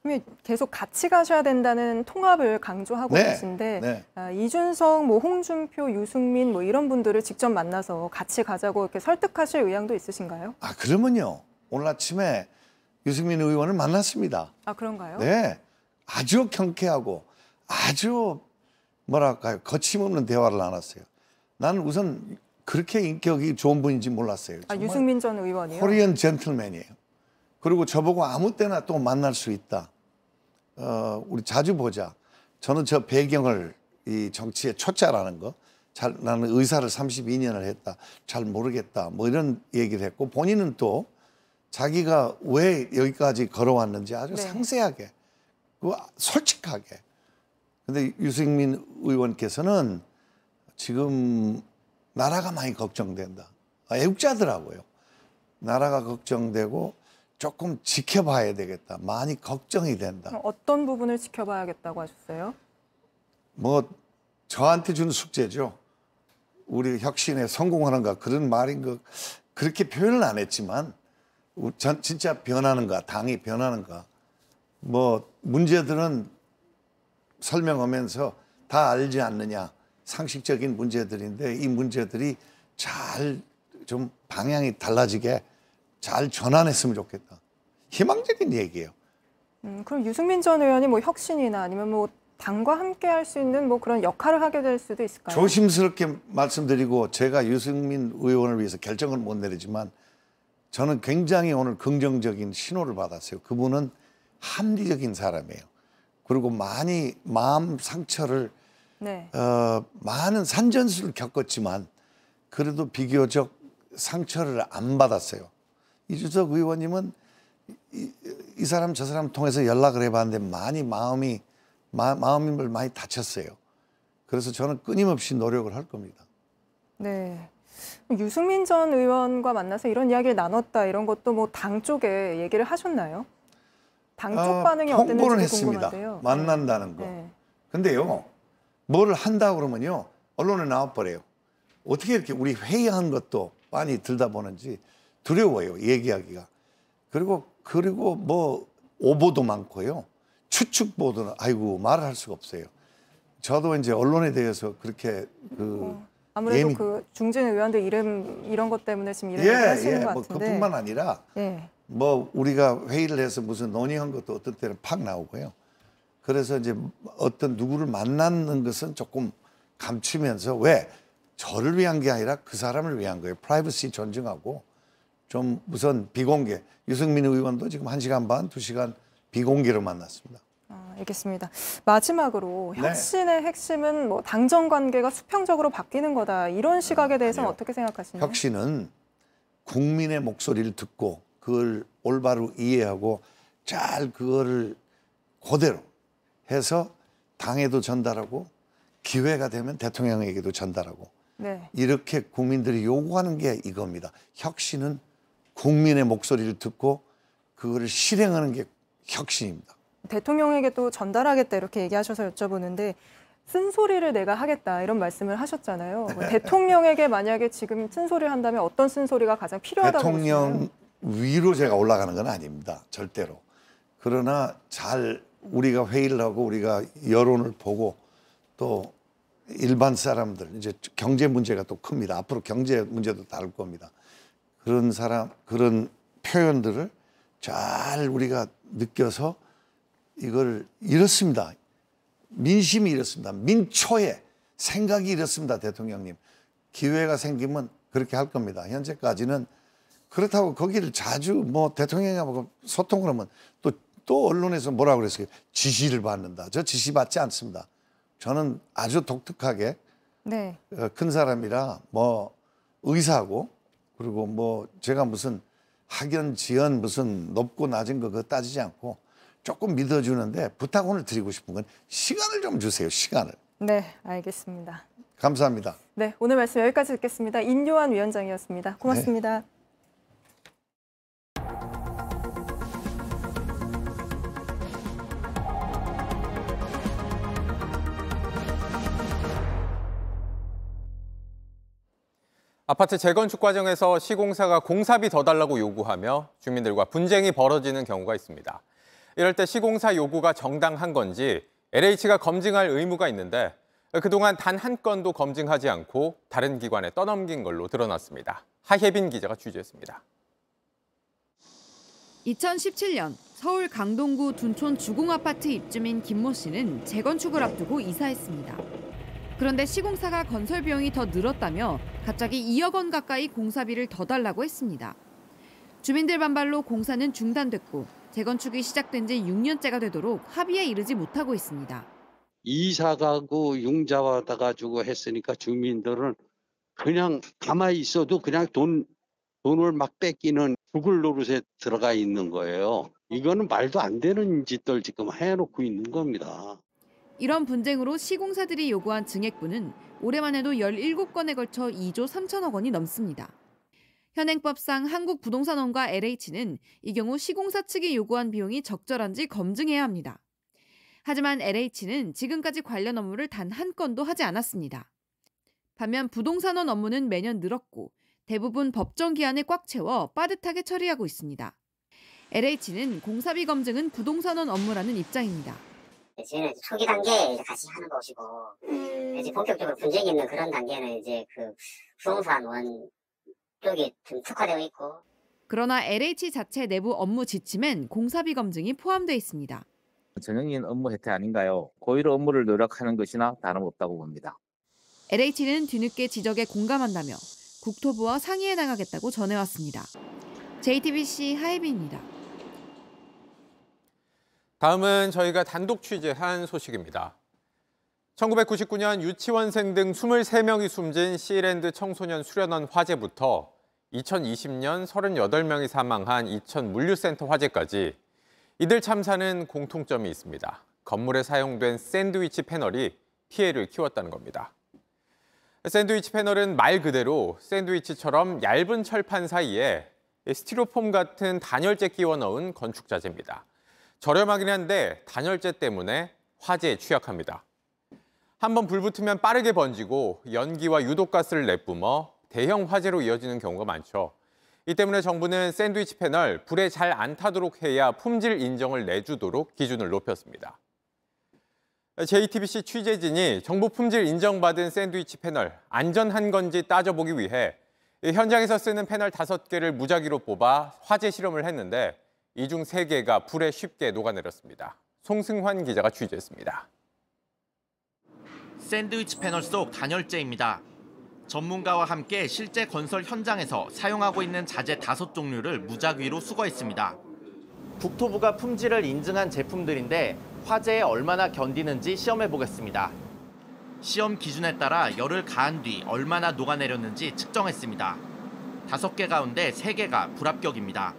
그러면 계속 같이 가셔야 된다는 통합을 강조하고 네, 계신데 네. 아, 이준석, 뭐 홍준표, 유승민 뭐 이런 분들을 직접 만나서 같이 가자고 이렇게 설득하실 의향도 있으신가요? 아 그러면요 오늘 아침에 유승민 의원을 만났습니다. 아 그런가요? 네, 아주 경쾌하고 아주 뭐랄까요 거침없는 대화를 나눴어요. 나는 우선 그렇게 인격이 좋은 분인지 몰랐어요. 아 유승민 전 의원이요. 코리안 젠틀맨이에요. 그리고 저보고 아무 때나 또 만날 수 있다. 어, 우리 자주 보자. 저는 저 배경을 이 정치의 초짜라는 거, 잘 나는 의사를 32년을 했다. 잘 모르겠다. 뭐 이런 얘기를 했고 본인은 또 자기가 왜 여기까지 걸어왔는지 아주 네. 상세하게, 그 솔직하게. 근데 유승민 의원께서는 지금 나라가 많이 걱정된다. 아, 애국자더라고요. 나라가 걱정되고 조금 지켜봐야 되겠다. 많이 걱정이 된다. 어떤 부분을 지켜봐야겠다고 하셨어요? 뭐 저한테 주는 숙제죠. 우리 혁신에 성공하는가 그런 말인 거 그렇게 표현을 안 했지만 우- 전 진짜 변하는가 당이 변하는가 뭐 문제들은 설명하면서 다 알지 않느냐 상식적인 문제들인데 이 문제들이 잘 좀 방향이 달라지게 잘 전환했으면 좋겠다. 희망적인 얘기예요. 음, 그럼 유승민 전 의원이 뭐 혁신이나 아니면 뭐 당과 함께 할 수 있는 뭐 그런 역할을 하게 될 수도 있을까요? 조심스럽게 말씀드리고 제가 유승민 의원을 위해서 결정을 못 내리지만 저는 굉장히 오늘 긍정적인 신호를 받았어요. 그분은 합리적인 사람이에요. 그리고 많이 마음 상처를 네. 어, 많은 산전수를 겪었지만 그래도 비교적 상처를 안 받았어요. 이주석 의원님은 이, 이 사람 저 사람 통해서 연락을 해봤는데 많이 마음이 마, 마음을 많이 다쳤어요. 그래서 저는 끊임없이 노력을 할 겁니다. 네. 유승민 전 의원과 만나서 이런 이야기를 나눴다 이런 것도 뭐 당 쪽에 얘기를 하셨나요? 당쪽 어, 반응이 어땠는지 했습니다. 궁금한데요. 만난다는 거. 네. 근데요, 뭘 한다 그러면요, 언론에 나와버려요. 어떻게 이렇게 우리 회의한 것도 많이 들다 보는지 두려워요, 얘기하기가. 그리고, 그리고 뭐, 오보도 많고요. 추측 보도는, 아이고, 말을 할 수가 없어요. 저도 이제 언론에 대해서 그렇게 그, 아무래도 예민- 그 중진 의원들 이름 이런 것 때문에 지금 이런 예, 하시는 예, 것뭐 같은데. 그뿐만 아니라 예. 뭐 우리가 회의를 해서 무슨 논의한 것도 어떤 때는 팍 나오고요. 그래서 이제 어떤 누구를 만나는 것은 조금 감추면서 왜 저를 위한 게 아니라 그 사람을 위한 거예요. 프라이버시 존중하고 좀 우선 비공개. 유승민 의원도 지금 한 시간 반, 두 시간 비공개로 만났습니다. 아, 알겠습니다. 마지막으로 네. 혁신의 핵심은 뭐 당정 관계가 수평적으로 바뀌는 거다 이런 시각에 대해서는 어떻게 생각하시나요? 혁신은 국민의 목소리를 듣고 그걸 올바로 이해하고 잘 그거를 그대로 해서 당에도 전달하고 기회가 되면 대통령에게도 전달하고 네. 이렇게 국민들이 요구하는 게 이겁니다. 혁신은 국민의 목소리를 듣고 그거를 실행하는 게 혁신입니다. 대통령에게 또 전달하겠다 이렇게 얘기하셔서 여쭤보는데 쓴소리를 내가 하겠다 이런 말씀을 하셨잖아요. 뭐 대통령에게 만약에 지금 쓴소리를 한다면 어떤 쓴소리가 가장 필요하다고 보시나요? 대통령 위로 제가 올라가는 건 아닙니다. 절대로. 그러나 잘 우리가 회의를 하고 우리가 여론을 보고 또 일반 사람들 이제 경제 문제가 또 큽니다. 앞으로 경제 문제도 다룰 겁니다. 그런 사람 그런 표현들을 잘 우리가 느껴서 이걸 이렇습니다. 민심이 이렇습니다. 민초의 생각이 이렇습니다. 대통령님. 기회가 생기면 그렇게 할 겁니다. 현재까지는 그렇다고 거기를 자주 뭐 대통령하고 소통을 하면 또, 또 언론에서 뭐라고 그랬어요? 지시를 받는다. 저 지시 받지 않습니다. 저는 아주 독특하게 네. 어, 큰 사람이라 뭐 의사고 그리고 뭐 제가 무슨 학연 지연 무슨 높고 낮은 거 그거 따지지 않고 조금 믿어주는데 부탁 오늘 드리고 싶은 건 시간을 좀 주세요. 시간을. 네, 알겠습니다. 감사합니다. 네, 오늘 말씀 여기까지 듣겠습니다. 인요한 위원장이었습니다. 고맙습니다. 아파트 재건축 과정에서 시공사가 공사비 더 달라고 요구하며 주민들과 분쟁이 벌어지는 경우가 있습니다. 이럴 때 시공사 요구가 정당한 건지 LH가 검증할 의무가 있는데 그동안 단 한 건도 검증하지 않고 다른 기관에 떠넘긴 걸로 드러났습니다. 하혜빈 기자가 취재했습니다. 2017년 서울 강동구 둔촌 주공아파트 입주민 김모 씨는 재건축을 앞두고 이사했습니다. 그런데 시공사가 건설 비용이 더 늘었다며 갑자기 2억 원 가까이 공사비를 더 달라고 했습니다. 주민들 반발로 공사는 중단됐고 재건축이 시작된 지 6년째가 되도록 합의에 이르지 못하고 있습니다. 이사 가고 융자 받아 가지고 했으니까 주민들은 그냥 가만히 있어도 그냥 돈, 돈을 막 뺏기는 죽을 노릇에 들어가 있는 거예요. 이거는 말도 안 되는 짓들 지금 해놓고 있는 겁니다. 이런 분쟁으로 시공사들이 요구한 증액분은 올해만 해도 17건에 걸쳐 2조 3천억 원이 넘습니다. 현행법상 한국부동산원과 LH는 이 경우 시공사 측이 요구한 비용이 적절한지 검증해야 합니다. 하지만 LH는 지금까지 관련 업무를 단 한 건도 하지 않았습니다. 반면 부동산원 업무는 매년 늘었고 대부분 법정 기한에 꽉 채워 빠듯하게 처리하고 있습니다. LH는 공사비 검증은 부동산원 업무라는 입장입니다. 저희는 이제 초기 단계에 이제 같이 하는 것이고 이제 본격적으로 분쟁이 있는 그런 단계는 이제 그 부동산 원 쪽이 좀 특화되어 있고 그러나 LH 자체 내부 업무 지침엔 공사비 검증이 포함되어 있습니다. 전형인 업무 혜택 아닌가요? 고의로 업무를 노력하는 것이나 다름없다고 봅니다. LH는 뒤늦게 지적에 공감한다며 국토부와 상의해 나가겠다고 전해왔습니다. JTBC 하예빈입니다. 다음은 저희가 단독 취재한 소식입니다. 1999년 유치원생 등 23명이 숨진 시랜드 청소년 수련원 화재부터 2020년 38명이 사망한 이천 물류센터 화재까지 이들 참사는 공통점이 있습니다. 건물에 사용된 샌드위치 패널이 피해를 키웠다는 겁니다. 샌드위치 패널은 말 그대로 샌드위치처럼 얇은 철판 사이에 스티로폼 같은 단열재 끼워 넣은 건축 자재입니다. 저렴하긴 한데 단열재 때문에 화재에 취약합니다. 한번 불 붙으면 빠르게 번지고 연기와 유독가스를 내뿜어 대형 화재로 이어지는 경우가 많죠. 이 때문에 정부는 샌드위치 패널 불에 잘 안 타도록 해야 품질 인정을 내주도록 기준을 높였습니다. JTBC 취재진이 정부 품질 인정받은 샌드위치 패널 안전한 건지 따져보기 위해 현장에서 쓰는 패널 다섯 개를 무작위로 뽑아 화재 실험을 했는데 이중세 개가 불에 쉽게 녹아내렸습니다. 송승환 기자가 취재했습니다. 샌드위치 패널 속 단열재입니다. 전문가와 함께 실제 건설 현장에서 사용하고 있는 자재 다섯 종류를 무작위로 수거했습니다. 국토부가 품질을 인증한 제품들인데 화재에 얼마나 견디는지 시험해 보겠습니다. 시험 기준에 따라 열을 가한 뒤 얼마나 녹아내렸는지 측정했습니다. 다섯 개 가운데 세 개가 불합격입니다.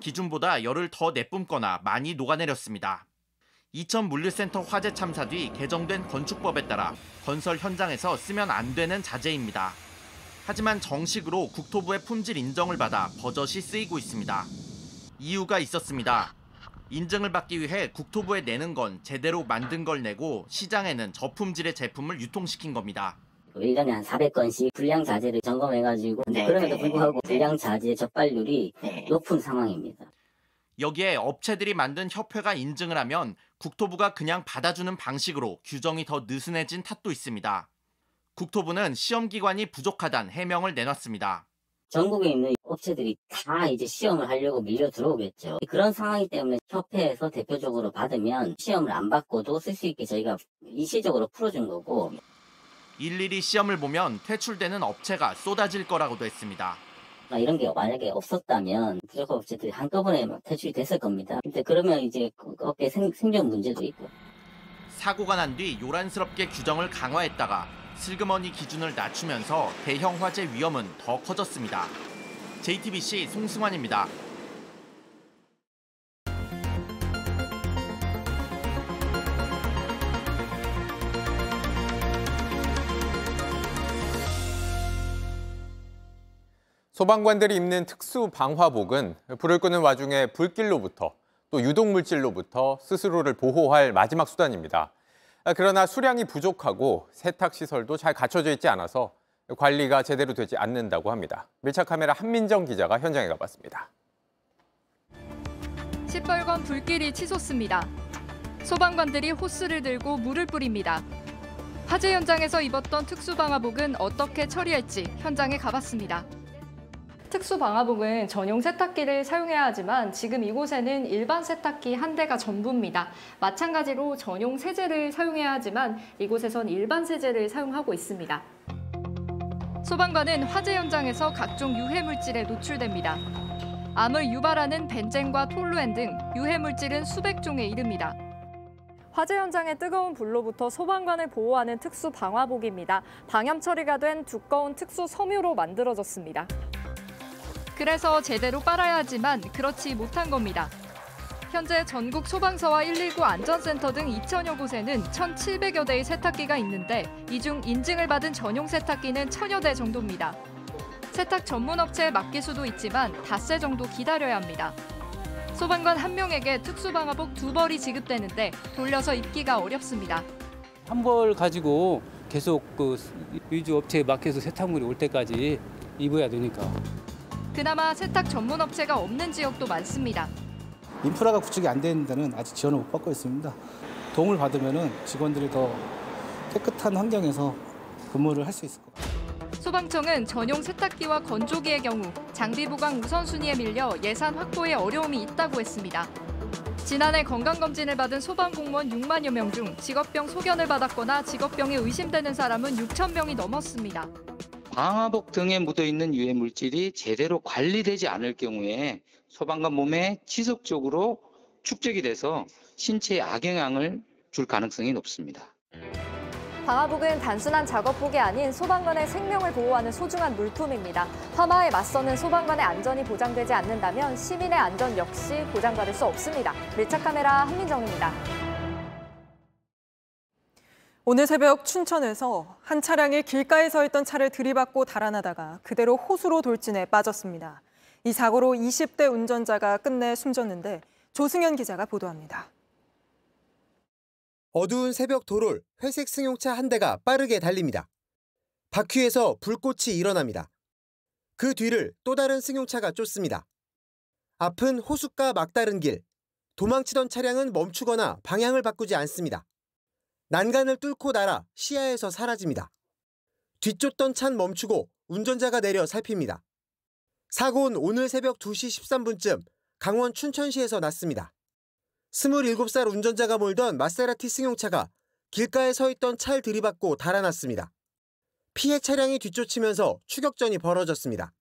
기준보다 열을 더 내뿜거나 많이 녹아내렸습니다. 이천 물류센터 화재 참사 뒤 개정된 건축법에 따라 건설 현장에서 쓰면 안 되는 자재입니다. 하지만 정식으로 국토부의 품질 인정을 받아 버젓이 쓰이고 있습니다. 이유가 있었습니다. 인증을 받기 위해 국토부에 내는 건 제대로 만든 걸 내고 시장에는 저품질의 제품을 유통시킨 겁니다. 1년에 한 400건씩 불량 자재를 점검해가지고 네. 그럼에도 불구하고 불량 자재의 적발률이 높은 상황입니다. 여기에 업체들이 만든 협회가 인증을 하면 국토부가 그냥 받아주는 방식으로 규정이 더 느슨해진 탓도 있습니다. 국토부는 시험기관이 부족하단 해명을 내놨습니다. 전국에 있는 업체들이 다 이제 시험을 하려고 밀려 들어오겠죠. 그런 상황이기 때문에 협회에서 대표적으로 받으면 시험을 안 받고도 쓸 수 있게 저희가 일시적으로 풀어준 거고 일일이 시험을 보면 퇴출되는 업체가 쏟아질 거라고도 했습니다. 아, 이런 게 만약에 없었다면 부족한 업체들이 한꺼번에 막 퇴출이 됐을 겁니다. 근데 그러면 이제 그 업계 생, 생존 문제도 있고 사고가 난 뒤 요란스럽게 규정을 강화했다가 슬그머니 기준을 낮추면서 대형 화재 위험은 더 커졌습니다. JTBC 송승환입니다. 소방관들이 입는 특수 방화복은 불을 끄는 와중에 불길로부터 또 유독 물질로부터 스스로를 보호할 마지막 수단입니다. 그러나 수량이 부족하고 세탁 시설도 잘 갖춰져 있지 않아서 관리가 제대로 되지 않는다고 합니다. 밀착 카메라 한민정 기자가 현장에 가봤습니다. 시뻘건 불길이 치솟습니다. 소방관들이 호스를 들고 물을 뿌립니다. 화재 현장에서 입었던 특수 방화복은 어떻게 처리할지 현장에 가봤습니다. 특수 방화복은 전용 세탁기를 사용해야 하지만 지금 이곳에는 일반 세탁기 한 대가 전부입니다. 마찬가지로 전용 세제를 사용해야 하지만 이곳에선 일반 세제를 사용하고 있습니다. 소방관은 화재 현장에서 각종 유해 물질에 노출됩니다. 암을 유발하는 벤젠과 톨루엔 등 유해 물질은 수백 종에 이릅니다. 화재 현장의 뜨거운 불로부터 소방관을 보호하는 특수 방화복입니다. 방염 처리가 된 두꺼운 특수 섬유로 만들어졌습니다. 그래서 제대로 빨아야 하지만 그렇지 못한 겁니다. 현재 전국 소방서와 119 안전센터 등 2천여 곳에는 1,700여 대의 세탁기가 있는데 이 중 인증을 받은 전용 세탁기는 천여 대 정도입니다. 세탁 전문 업체에 맡길 수도 있지만 닷새 정도 기다려야 합니다. 소방관 한 명에게 특수방화복 두 벌이 지급되는데 돌려서 입기가 어렵습니다. 한 벌 가지고 계속 그 위주 업체에 맡겨서 세탁물이 올 때까지 입어야 되니까. 그나마 세탁 전문 업체가 없는 지역도 많습니다. 인프라가 구축이 안 되는 데는 아직 지원을 못 받고 있습니다. 도움을 받으면은 직원들이 더 깨끗한 환경에서 근무를 할 수 있을 것 같아요. 소방청은 전용 세탁기와 건조기의 경우 장비 보강 우선순위에 밀려 예산 확보에 어려움이 있다고 했습니다. 지난해 건강검진을 받은 소방공무원 6만여 명 중 직업병 소견을 받았거나 직업병에 의심되는 사람은 6천 명이 넘었습니다. 방화복 등에 묻어 있는 유해 물질이 제대로 관리되지 않을 경우에 소방관 몸에 지속적으로 축적이 돼서 신체에 악영향을 줄 가능성이 높습니다. 방화복은 단순한 작업복이 아닌 소방관의 생명을 보호하는 소중한 물품입니다. 화마에 맞서는 소방관의 안전이 보장되지 않는다면 시민의 안전 역시 보장받을 수 없습니다. 밀착 카메라 한민정입니다. 오늘 새벽 춘천에서 한 차량이 길가에 서 있던 차를 들이받고 달아나다가 그대로 호수로 돌진해 빠졌습니다. 이 사고로 20대 운전자가 끝내 숨졌는데 조승현 기자가 보도합니다. 어두운 새벽 도로를 회색 승용차 한 대가 빠르게 달립니다. 바퀴에서 불꽃이 일어납니다. 그 뒤를 또 다른 승용차가 쫓습니다. 앞은 호숫가 막다른 길. 도망치던 차량은 멈추거나 방향을 바꾸지 않습니다. 난간을 뚫고 날아 시야에서 사라집니다. 뒤쫓던 차는 멈추고 운전자가 내려 살핍니다. 사고는 오늘 새벽 2시 13분쯤 강원 춘천시에서 났습니다. 27살 운전자가 몰던 마세라티 승용차가 길가에 서 있던 차를 들이받고 달아났습니다. 피해 차량이 뒤쫓으면서 추격전이 벌어졌습니다.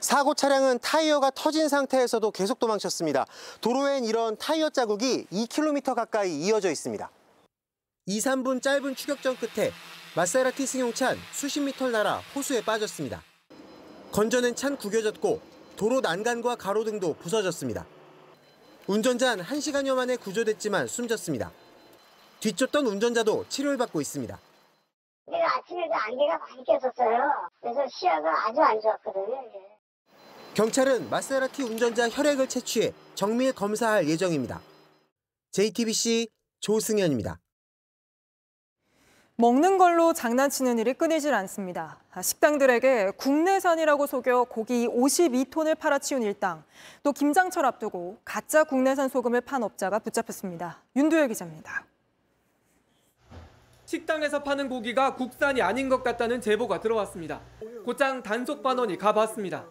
사고 차량은 타이어가 터진 상태에서도 계속 도망쳤습니다. 도로엔 이런 타이어 자국이 2km 가까이 이어져 있습니다. 2, 3분 짧은 추격전 끝에 마세라티 승용차는 수십 미터를 날아 호수에 빠졌습니다. 건져낸 찬 구겨졌고 도로 난간과 가로등도 부서졌습니다. 운전자는 1시간여 만에 구조됐지만 숨졌습니다. 뒤쫓던 운전자도 치료를 받고 있습니다. 내가 아침에도 안개가 많이 꼈었어요. 그래서 시야가 아주 안 좋았거든요. 경찰은 마세라티 운전자 혈액을 채취해 정밀 검사할 예정입니다. JTBC 조승현입니다. 먹는 걸로 장난치는 일이 끊이질 않습니다. 식당들에게 국내산이라고 속여 고기 52톤을 팔아치운 일당, 또 김장철 앞두고 가짜 국내산 소금을 판 업자가 붙잡혔습니다. 윤두열 기자입니다. 식당에서 파는 고기가 국산이 아닌 것 같다는 제보가 들어왔습니다. 곧장 단속 반원이 가봤습니다.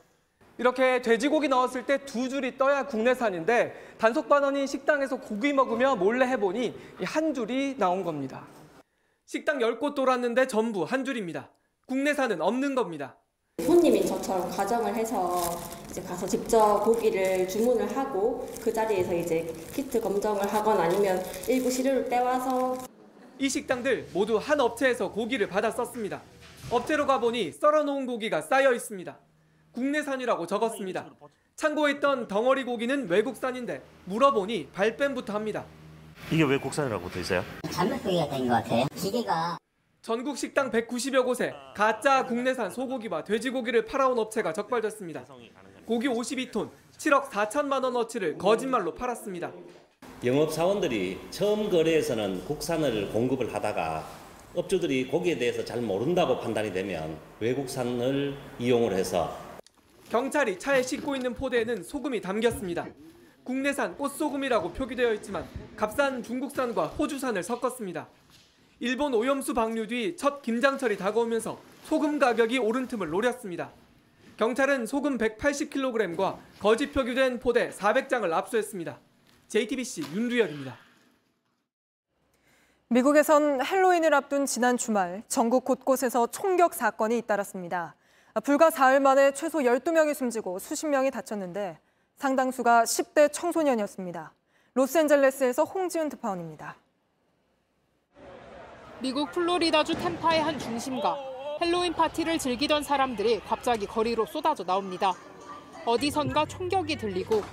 이렇게 돼지고기 넣었을 때 두 줄이 떠야 국내산인데 단속 반원이 식당에서 고기 먹으며 몰래 해보니 한 줄이 나온 겁니다. 식당 10곳 돌았는데 전부 한 줄입니다. 국내산은 없는 겁니다. 손님인 저처럼 가정을 해서 이제 가서 직접 고기를 주문을 하고 그 자리에서 이제 키트 검정을 하거나 아니면 일부 시료를 빼와서 이 식당들 모두 한 업체에서 고기를 받아 썼습니다. 업체로 가보니 썰어놓은 고기가 쌓여 있습니다. 국내산이라고 적었습니다. 창고에 있던 덩어리 고기는 외국산인데 물어보니 발뺌부터 합니다. 이게 왜 국산이라고 돼 있어요? 잘못 소개가 된것 같아요. 기계가 전국 식당 190여 곳에 가짜 국내산 소고기와 돼지고기를 팔아온 업체가 적발됐습니다. 고기 52톤, 7억 4천만 원어치를 거짓말로 팔았습니다. 영업사원들이 처음 거래에서는 국산을 공급을 하다가 업주들이 고기에 대해서 잘 모른다고 판단이 되면 외국산을 이용을 해서 경찰이 차에 싣고 있는 포대에는 소금이 담겼습니다. 국내산 꽃소금이라고 표기되어 있지만 값싼 중국산과 호주산을 섞었습니다. 일본 오염수 방류 뒤 첫 김장철이 다가오면서 소금 가격이 오른 틈을 노렸습니다. 경찰은 소금 180kg과 거짓 표기된 포대 400장을 압수했습니다. JTBC 윤두열입니다. 미국에선 헬로윈을 앞둔 지난 주말 전국 곳곳에서 총격 사건이 잇따랐습니다. 불과 사흘 만에 최소 12명이 숨지고 수십 명이 다쳤는데 상당수가 10대 청소년이었습니다. 로스앤젤레스에서 홍지은 특파원입니다. 미국 플로리다주 템파의 한 중심가 헬로윈 파티를 즐기던 사람들이 갑자기 거리로 쏟아져 나옵니다. 어디선가 총격이 들리고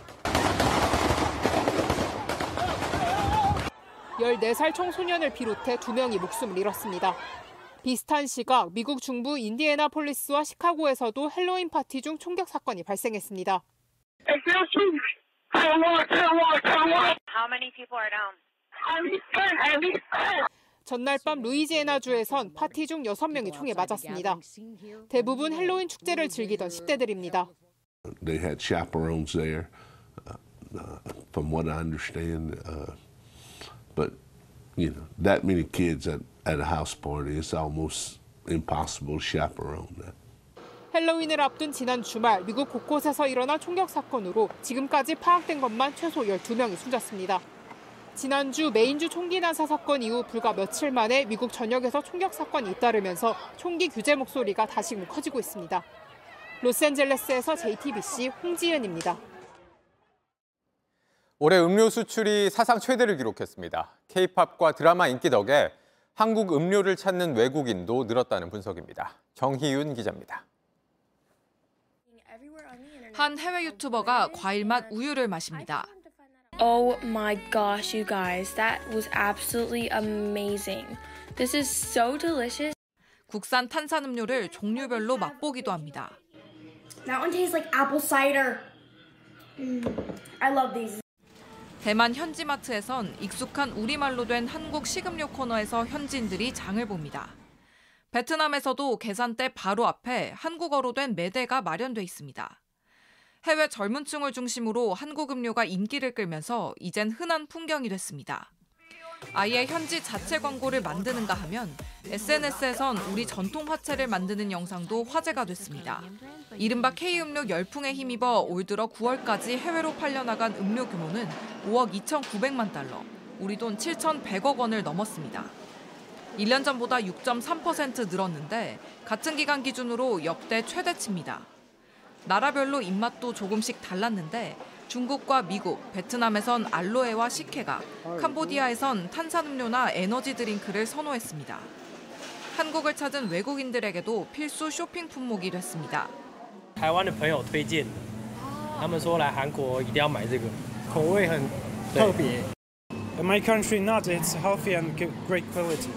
14살 청소년을 비롯해 두 명이 목숨을 잃었습니다. 비슷한 시각 미국 중부 인디애나폴리스와 시카고에서도 헬로윈 파티 중 총격 사건이 발생했습니다. 전날 밤 루이지애나주에선 파티 중 6명이 총에 맞았습니다. 대부분 헬로윈 축제를 즐기던 10대들입니다. They had chaperones there, uh, uh, from what I understand. Uh, but you know, that many kids at, at a house party. It's almost impossible to chaperone that. 헬로윈을 앞둔 지난 주말 미국 곳곳에서 일어난 총격 사건으로 지금까지 파악된 것만 최소 12명이 숨졌습니다. 지난주 메인주 총기 난사 사건 이후 불과 며칠 만에 미국 전역에서 총격 사건이 잇따르면서 총기 규제 목소리가 다시금 커지고 있습니다. 로스앤젤레스에서 JTBC 홍지은입니다. 올해 음료 수출이 사상 최대를 기록했습니다. K-팝과 드라마 인기 덕에 한국 음료를 찾는 외국인도 늘었다는 분석입니다. 정희윤 기자입니다. 한 해외 유튜버가 과일 맛 우유를 마십니다. Oh my gosh, you guys, that was absolutely amazing. This is so delicious. 국산 탄산음료를 종류별로 맛보기도 합니다. That one tastes like apple cider. Mm, I love these. 대만 현지 마트에선 익숙한 우리말로 된 한국 식음료 코너에서 현지인들이 장을 봅니다. 베트남에서도 계산대 바로 앞에 한국어로 된 매대가 마련돼 있습니다. 해외 젊은 층을 중심으로 한국 음료가 인기를 끌면서 이젠 흔한 풍경이 됐습니다. 아예 현지 자체 광고를 만드는가 하면 SNS에선 우리 전통 화채를 만드는 영상도 화제가 됐습니다. 이른바 K음료 열풍에 힘입어 올 들어 9월까지 해외로 팔려나간 음료 규모는 5억 2,900만 달러, 우리 돈 7,100억 원을 넘었습니다. 1년 전보다 6.3% 늘었는데 같은 기간 기준으로 역대 최대치입니다. 나라별로 입맛도 조금씩 달랐는데 중국과 미국, 베트남에선 알로에와 식혜가, 캄보디아에선 탄산음료나 에너지 드링크를 선호했습니다. 한국을 찾은 외국인들에게도 필수 쇼핑 품목이 됐습니다. 台湾的朋友推荐，他们说来韩国一定要买这个，口味很特别。In my country, not. It's healthy and great quality.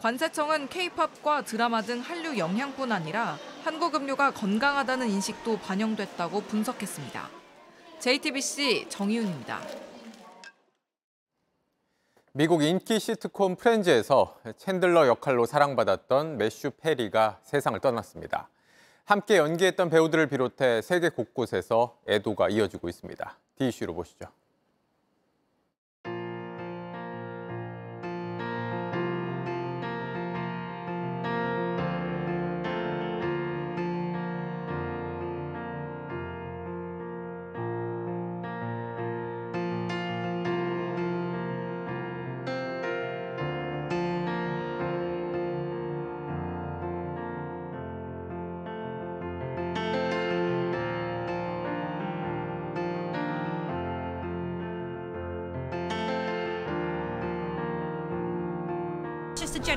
관세청은 K-팝과 드라마 등 한류 영향뿐 아니라 한국 음료가 건강하다는 인식도 반영됐다고 분석했습니다. JTBC 정희윤입니다. 미국 인기 시트콤 프렌즈에서 챈들러 역할로 사랑받았던 매슈 페리가 세상을 떠났습니다. 함께 연기했던 배우들을 비롯해 세계 곳곳에서 애도가 이어지고 있습니다. 디이슈로 보시죠.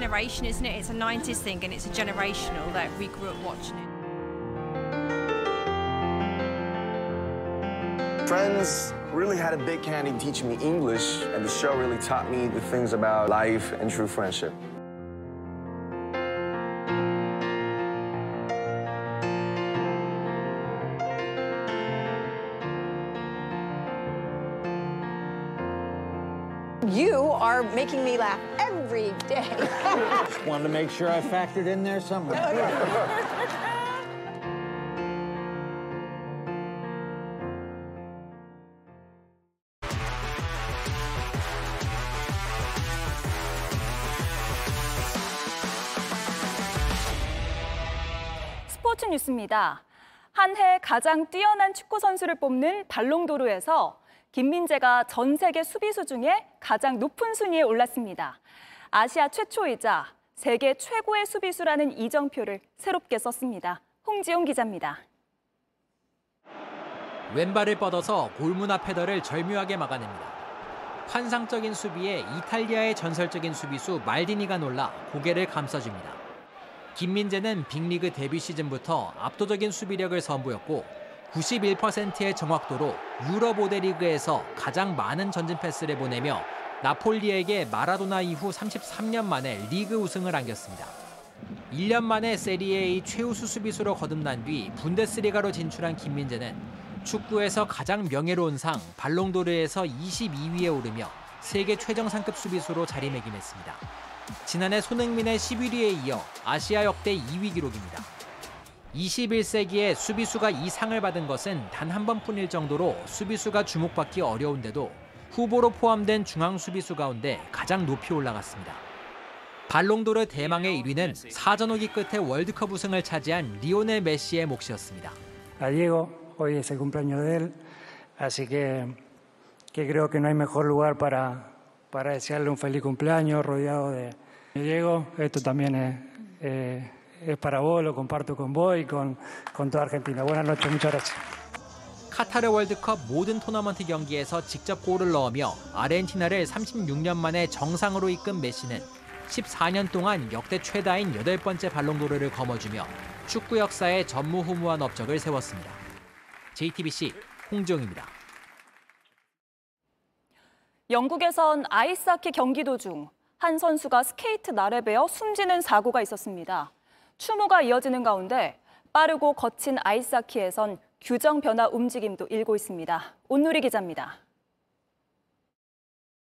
Generation, isn't it? It's a 90s thing and it's a generational that we grew up watching it. Friends really had a big hand in teaching me English, and the show really taught me the things about life and true friendship. You are making me laugh every day. Wanted to make sure I factored in there somewhere. 스포츠 뉴스입니다. 한 해 가장 뛰어난 축구 선수를 뽑는 발롱도르에서 김민재가 전 세계 수비수 중에 가장 높은 순위에 올랐습니다. 아시아 최초이자 세계 최고의 수비수라는 이정표를 새롭게 썼습니다. 홍지용 기자입니다. 왼발을 뻗어서 골문 앞 헤더를 절묘하게 막아냅니다. 환상적인 수비에 이탈리아의 전설적인 수비수 말디니가 놀라 고개를 감싸줍니다. 김민재는 빅리그 데뷔 시즌부터 압도적인 수비력을 선보였고 91%의 정확도로 유럽 5대 리그에서 가장 많은 전진 패스를 보내며 나폴리에게 마라도나 이후 33년 만에 리그 우승을 안겼습니다. 1년 만에 세리에의 최우수 수비수로 거듭난 뒤 분데스리가로 진출한 김민재는 축구에서 가장 명예로운 상 발롱도르에서 22위에 오르며 세계 최정 상급 수비수로 자리매김했습니다. 지난해 손흥민의 11위에 이어 아시아 역대 2위 기록입니다. 21세기에 수비수가 이 상을 받은 것은 단 한 번뿐일 정도로 수비수가 주목받기 어려운데도 후보로 포함된 중앙 수비수 가운데 가장 높이 올라갔습니다. 발롱도르 대망의 1위는 사전오기 끝에 월드컵 우승을 차지한 리오넬 메시의 몫이었습니다. a Diego. Hoy es el cumpleaños de él, así que, que creo que no hay mejor lugar para, para desearle un feliz cumpleaños rodeado de Diego. Esto también es, eh, es para vos, lo comparto con vos y con, con toda Argentina. Buenas noches, muchas gracias. 카타르 월드컵 모든 토너먼트 경기에서 직접 골을 넣으며 아르헨티나를 36년 만에 정상으로 이끈 메시는 14년 동안 역대 최다인 8번째 발롱도르를 거머쥐며 축구 역사에 전무후무한 업적을 세웠습니다. JTBC 홍정입니다. 영국에선 아이스하키 경기 도중 한 선수가 스케이트 날에 베어 숨지는 사고가 있었습니다. 추모가 이어지는 가운데 빠르고 거친 아이스하키에선 규정 변화 움직임도 일고 있습니다. 온누리 기자입니다.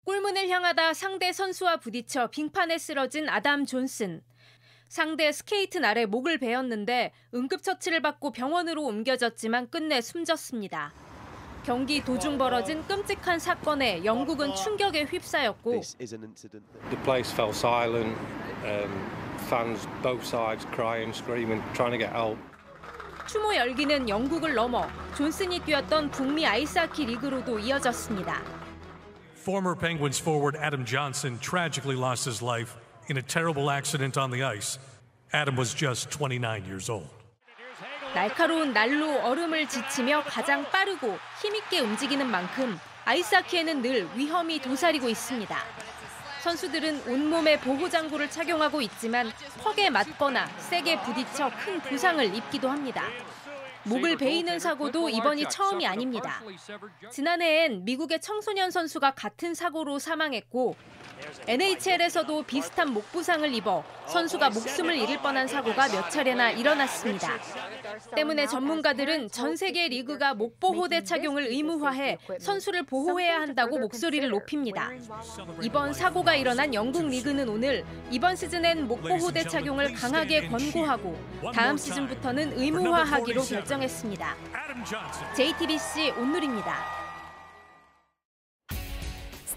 골문을 향하다 상대 선수와 부딪혀 빙판에 쓰러진 아담 존슨. 상대 스케이트 날에 목을 베었는데 응급처치를 받고 병원으로 옮겨졌지만 끝내 숨졌습니다. 경기 도중 벌어진 끔찍한 사건에 영국은 충격에 휩싸였고 The place fell silent. Um, fans both sides crying, screaming, trying to get help. 추모 열기는 영국을 넘어 존슨이 뛰었던 북미 아이스하키 리그로도 이어졌습니다. Former Penguins forward Adam Johnson tragically lost his life in a terrible accident on the ice. Adam was just 29 years old. 날카로운 날로 얼음을 지치며 가장 빠르고 힘있게 움직이는 만큼 아이스하키에는 늘 위험이 도사리고 있습니다. 선수들은 온몸에 보호장구를 착용하고 있지만 턱에 맞거나 세게 부딪혀 큰 부상을 입기도 합니다. 목을 베이는 사고도 이번이 처음이 아닙니다. 지난해엔 미국의 청소년 선수가 같은 사고로 사망했고 NHL에서도 비슷한 목 부상을 입어 선수가 목숨을 잃을 뻔한 사고가 몇 차례나 일어났습니다. 때문에 전문가들은 전 세계 리그가 목 보호대 착용을 의무화해 선수를 보호해야 한다고 목소리를 높입니다. 이번 사고가 일어난 영국 리그는 오늘 이번 시즌엔 목 보호대 착용을 강하게 권고하고 다음 시즌부터는 의무화하기로 결정했습니다. JTBC 온누리입니다.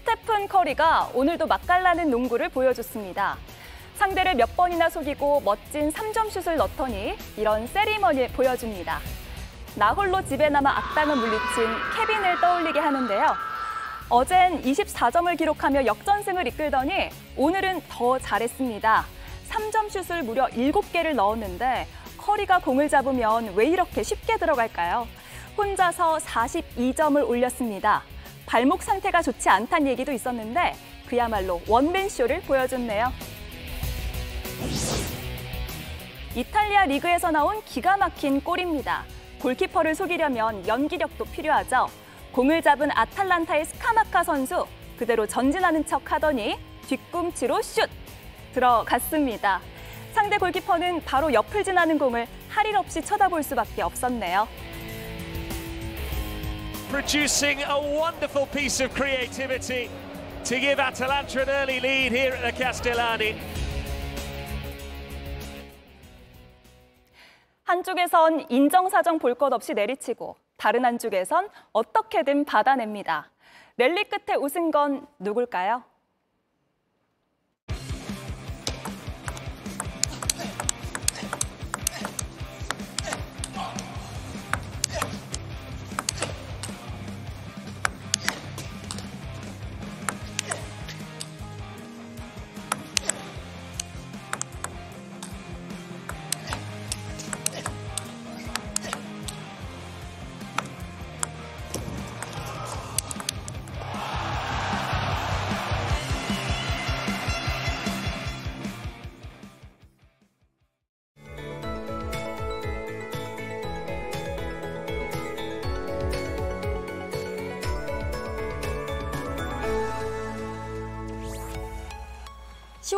스테픈 커리가 오늘도 맛깔나는 농구를 보여줬습니다. 상대를 몇 번이나 속이고 멋진 3점 슛을 넣더니 이런 세리머니를 보여줍니다. 나 홀로 집에 남아 악당을 물리친 케빈을 떠올리게 하는데요. 어젠 24점을 기록하며 역전승을 이끌더니 오늘은 더 잘했습니다. 3점 슛을 무려 7개를 넣었는데 커리가 공을 잡으면 왜 이렇게 쉽게 들어갈까요? 혼자서 42점을 올렸습니다. 발목 상태가 좋지 않다는 얘기도 있었는데 그야말로 원맨쇼를 보여줬네요. 이탈리아 리그에서 나온 기가 막힌 골입니다. 골키퍼를 속이려면 연기력도 필요하죠. 공을 잡은 아탈란타의 스카마카 선수 그대로 전진하는 척 하더니 뒤꿈치로 슛! 들어갔습니다. 상대 골키퍼는 바로 옆을 지나는 공을 할일 없이 쳐다볼 수밖에 없었네요. Producing a wonderful piece of creativity to give Atalanta an early lead here at the Castellani. 한쪽에선 인정사정 볼 것 없이 내리치고 다른 한쪽에선 어떻게든 받아냅니다. 랠리 끝에 웃은 건 누굴까요?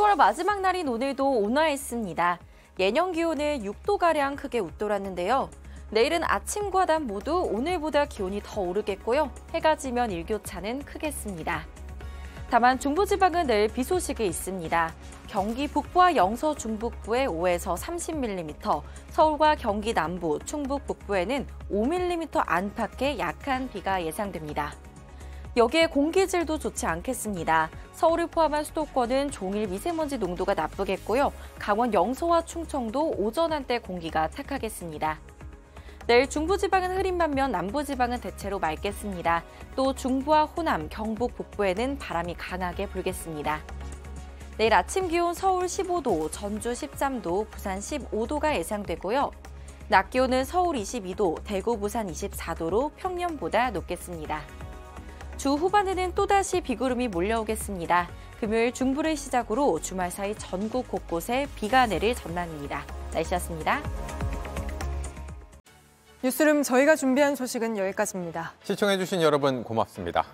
(10월) 마지막 날인 오늘도 온화했습니다. 예년 기온을 (6도가량) 크게 웃돌았는데요. 내일은 아침과 낮 모두 오늘보다 기온이 더 오르겠고요. 해가 지면 일교차는 크겠습니다. 다만 중부지방은 내일 비 소식이 있습니다. 경기 북부와 영서 중북부에 5에서 30mm, 서울과 경기 남부, 충북 북부에는 5mm 안팎의 약한 비가 예상됩니다. 여기에 공기질도 좋지 않겠습니다. 서울을 포함한 수도권은 종일 미세먼지 농도가 나쁘겠고요. 강원 영서와 충청도 오전 한때 공기가 착하겠습니다. 내일 중부지방은 흐린 반면 남부지방은 대체로 맑겠습니다. 또 중부와 호남, 경북 북부에는 바람이 강하게 불겠습니다. 내일 아침 기온 서울 15도, 전주 13도, 부산 15도가 예상되고요. 낮 기온은 서울 22도, 대구, 부산 24도로 평년보다 높겠습니다. 주 후반에는 또다시 비구름이 몰려오겠습니다. 금요일 중부를 시작으로 주말 사이 전국 곳곳에 비가 내릴 전망입니다. 날씨였습니다. 뉴스룸 저희가 준비한 소식은 여기까지입니다. 시청해주신 여러분 고맙습니다.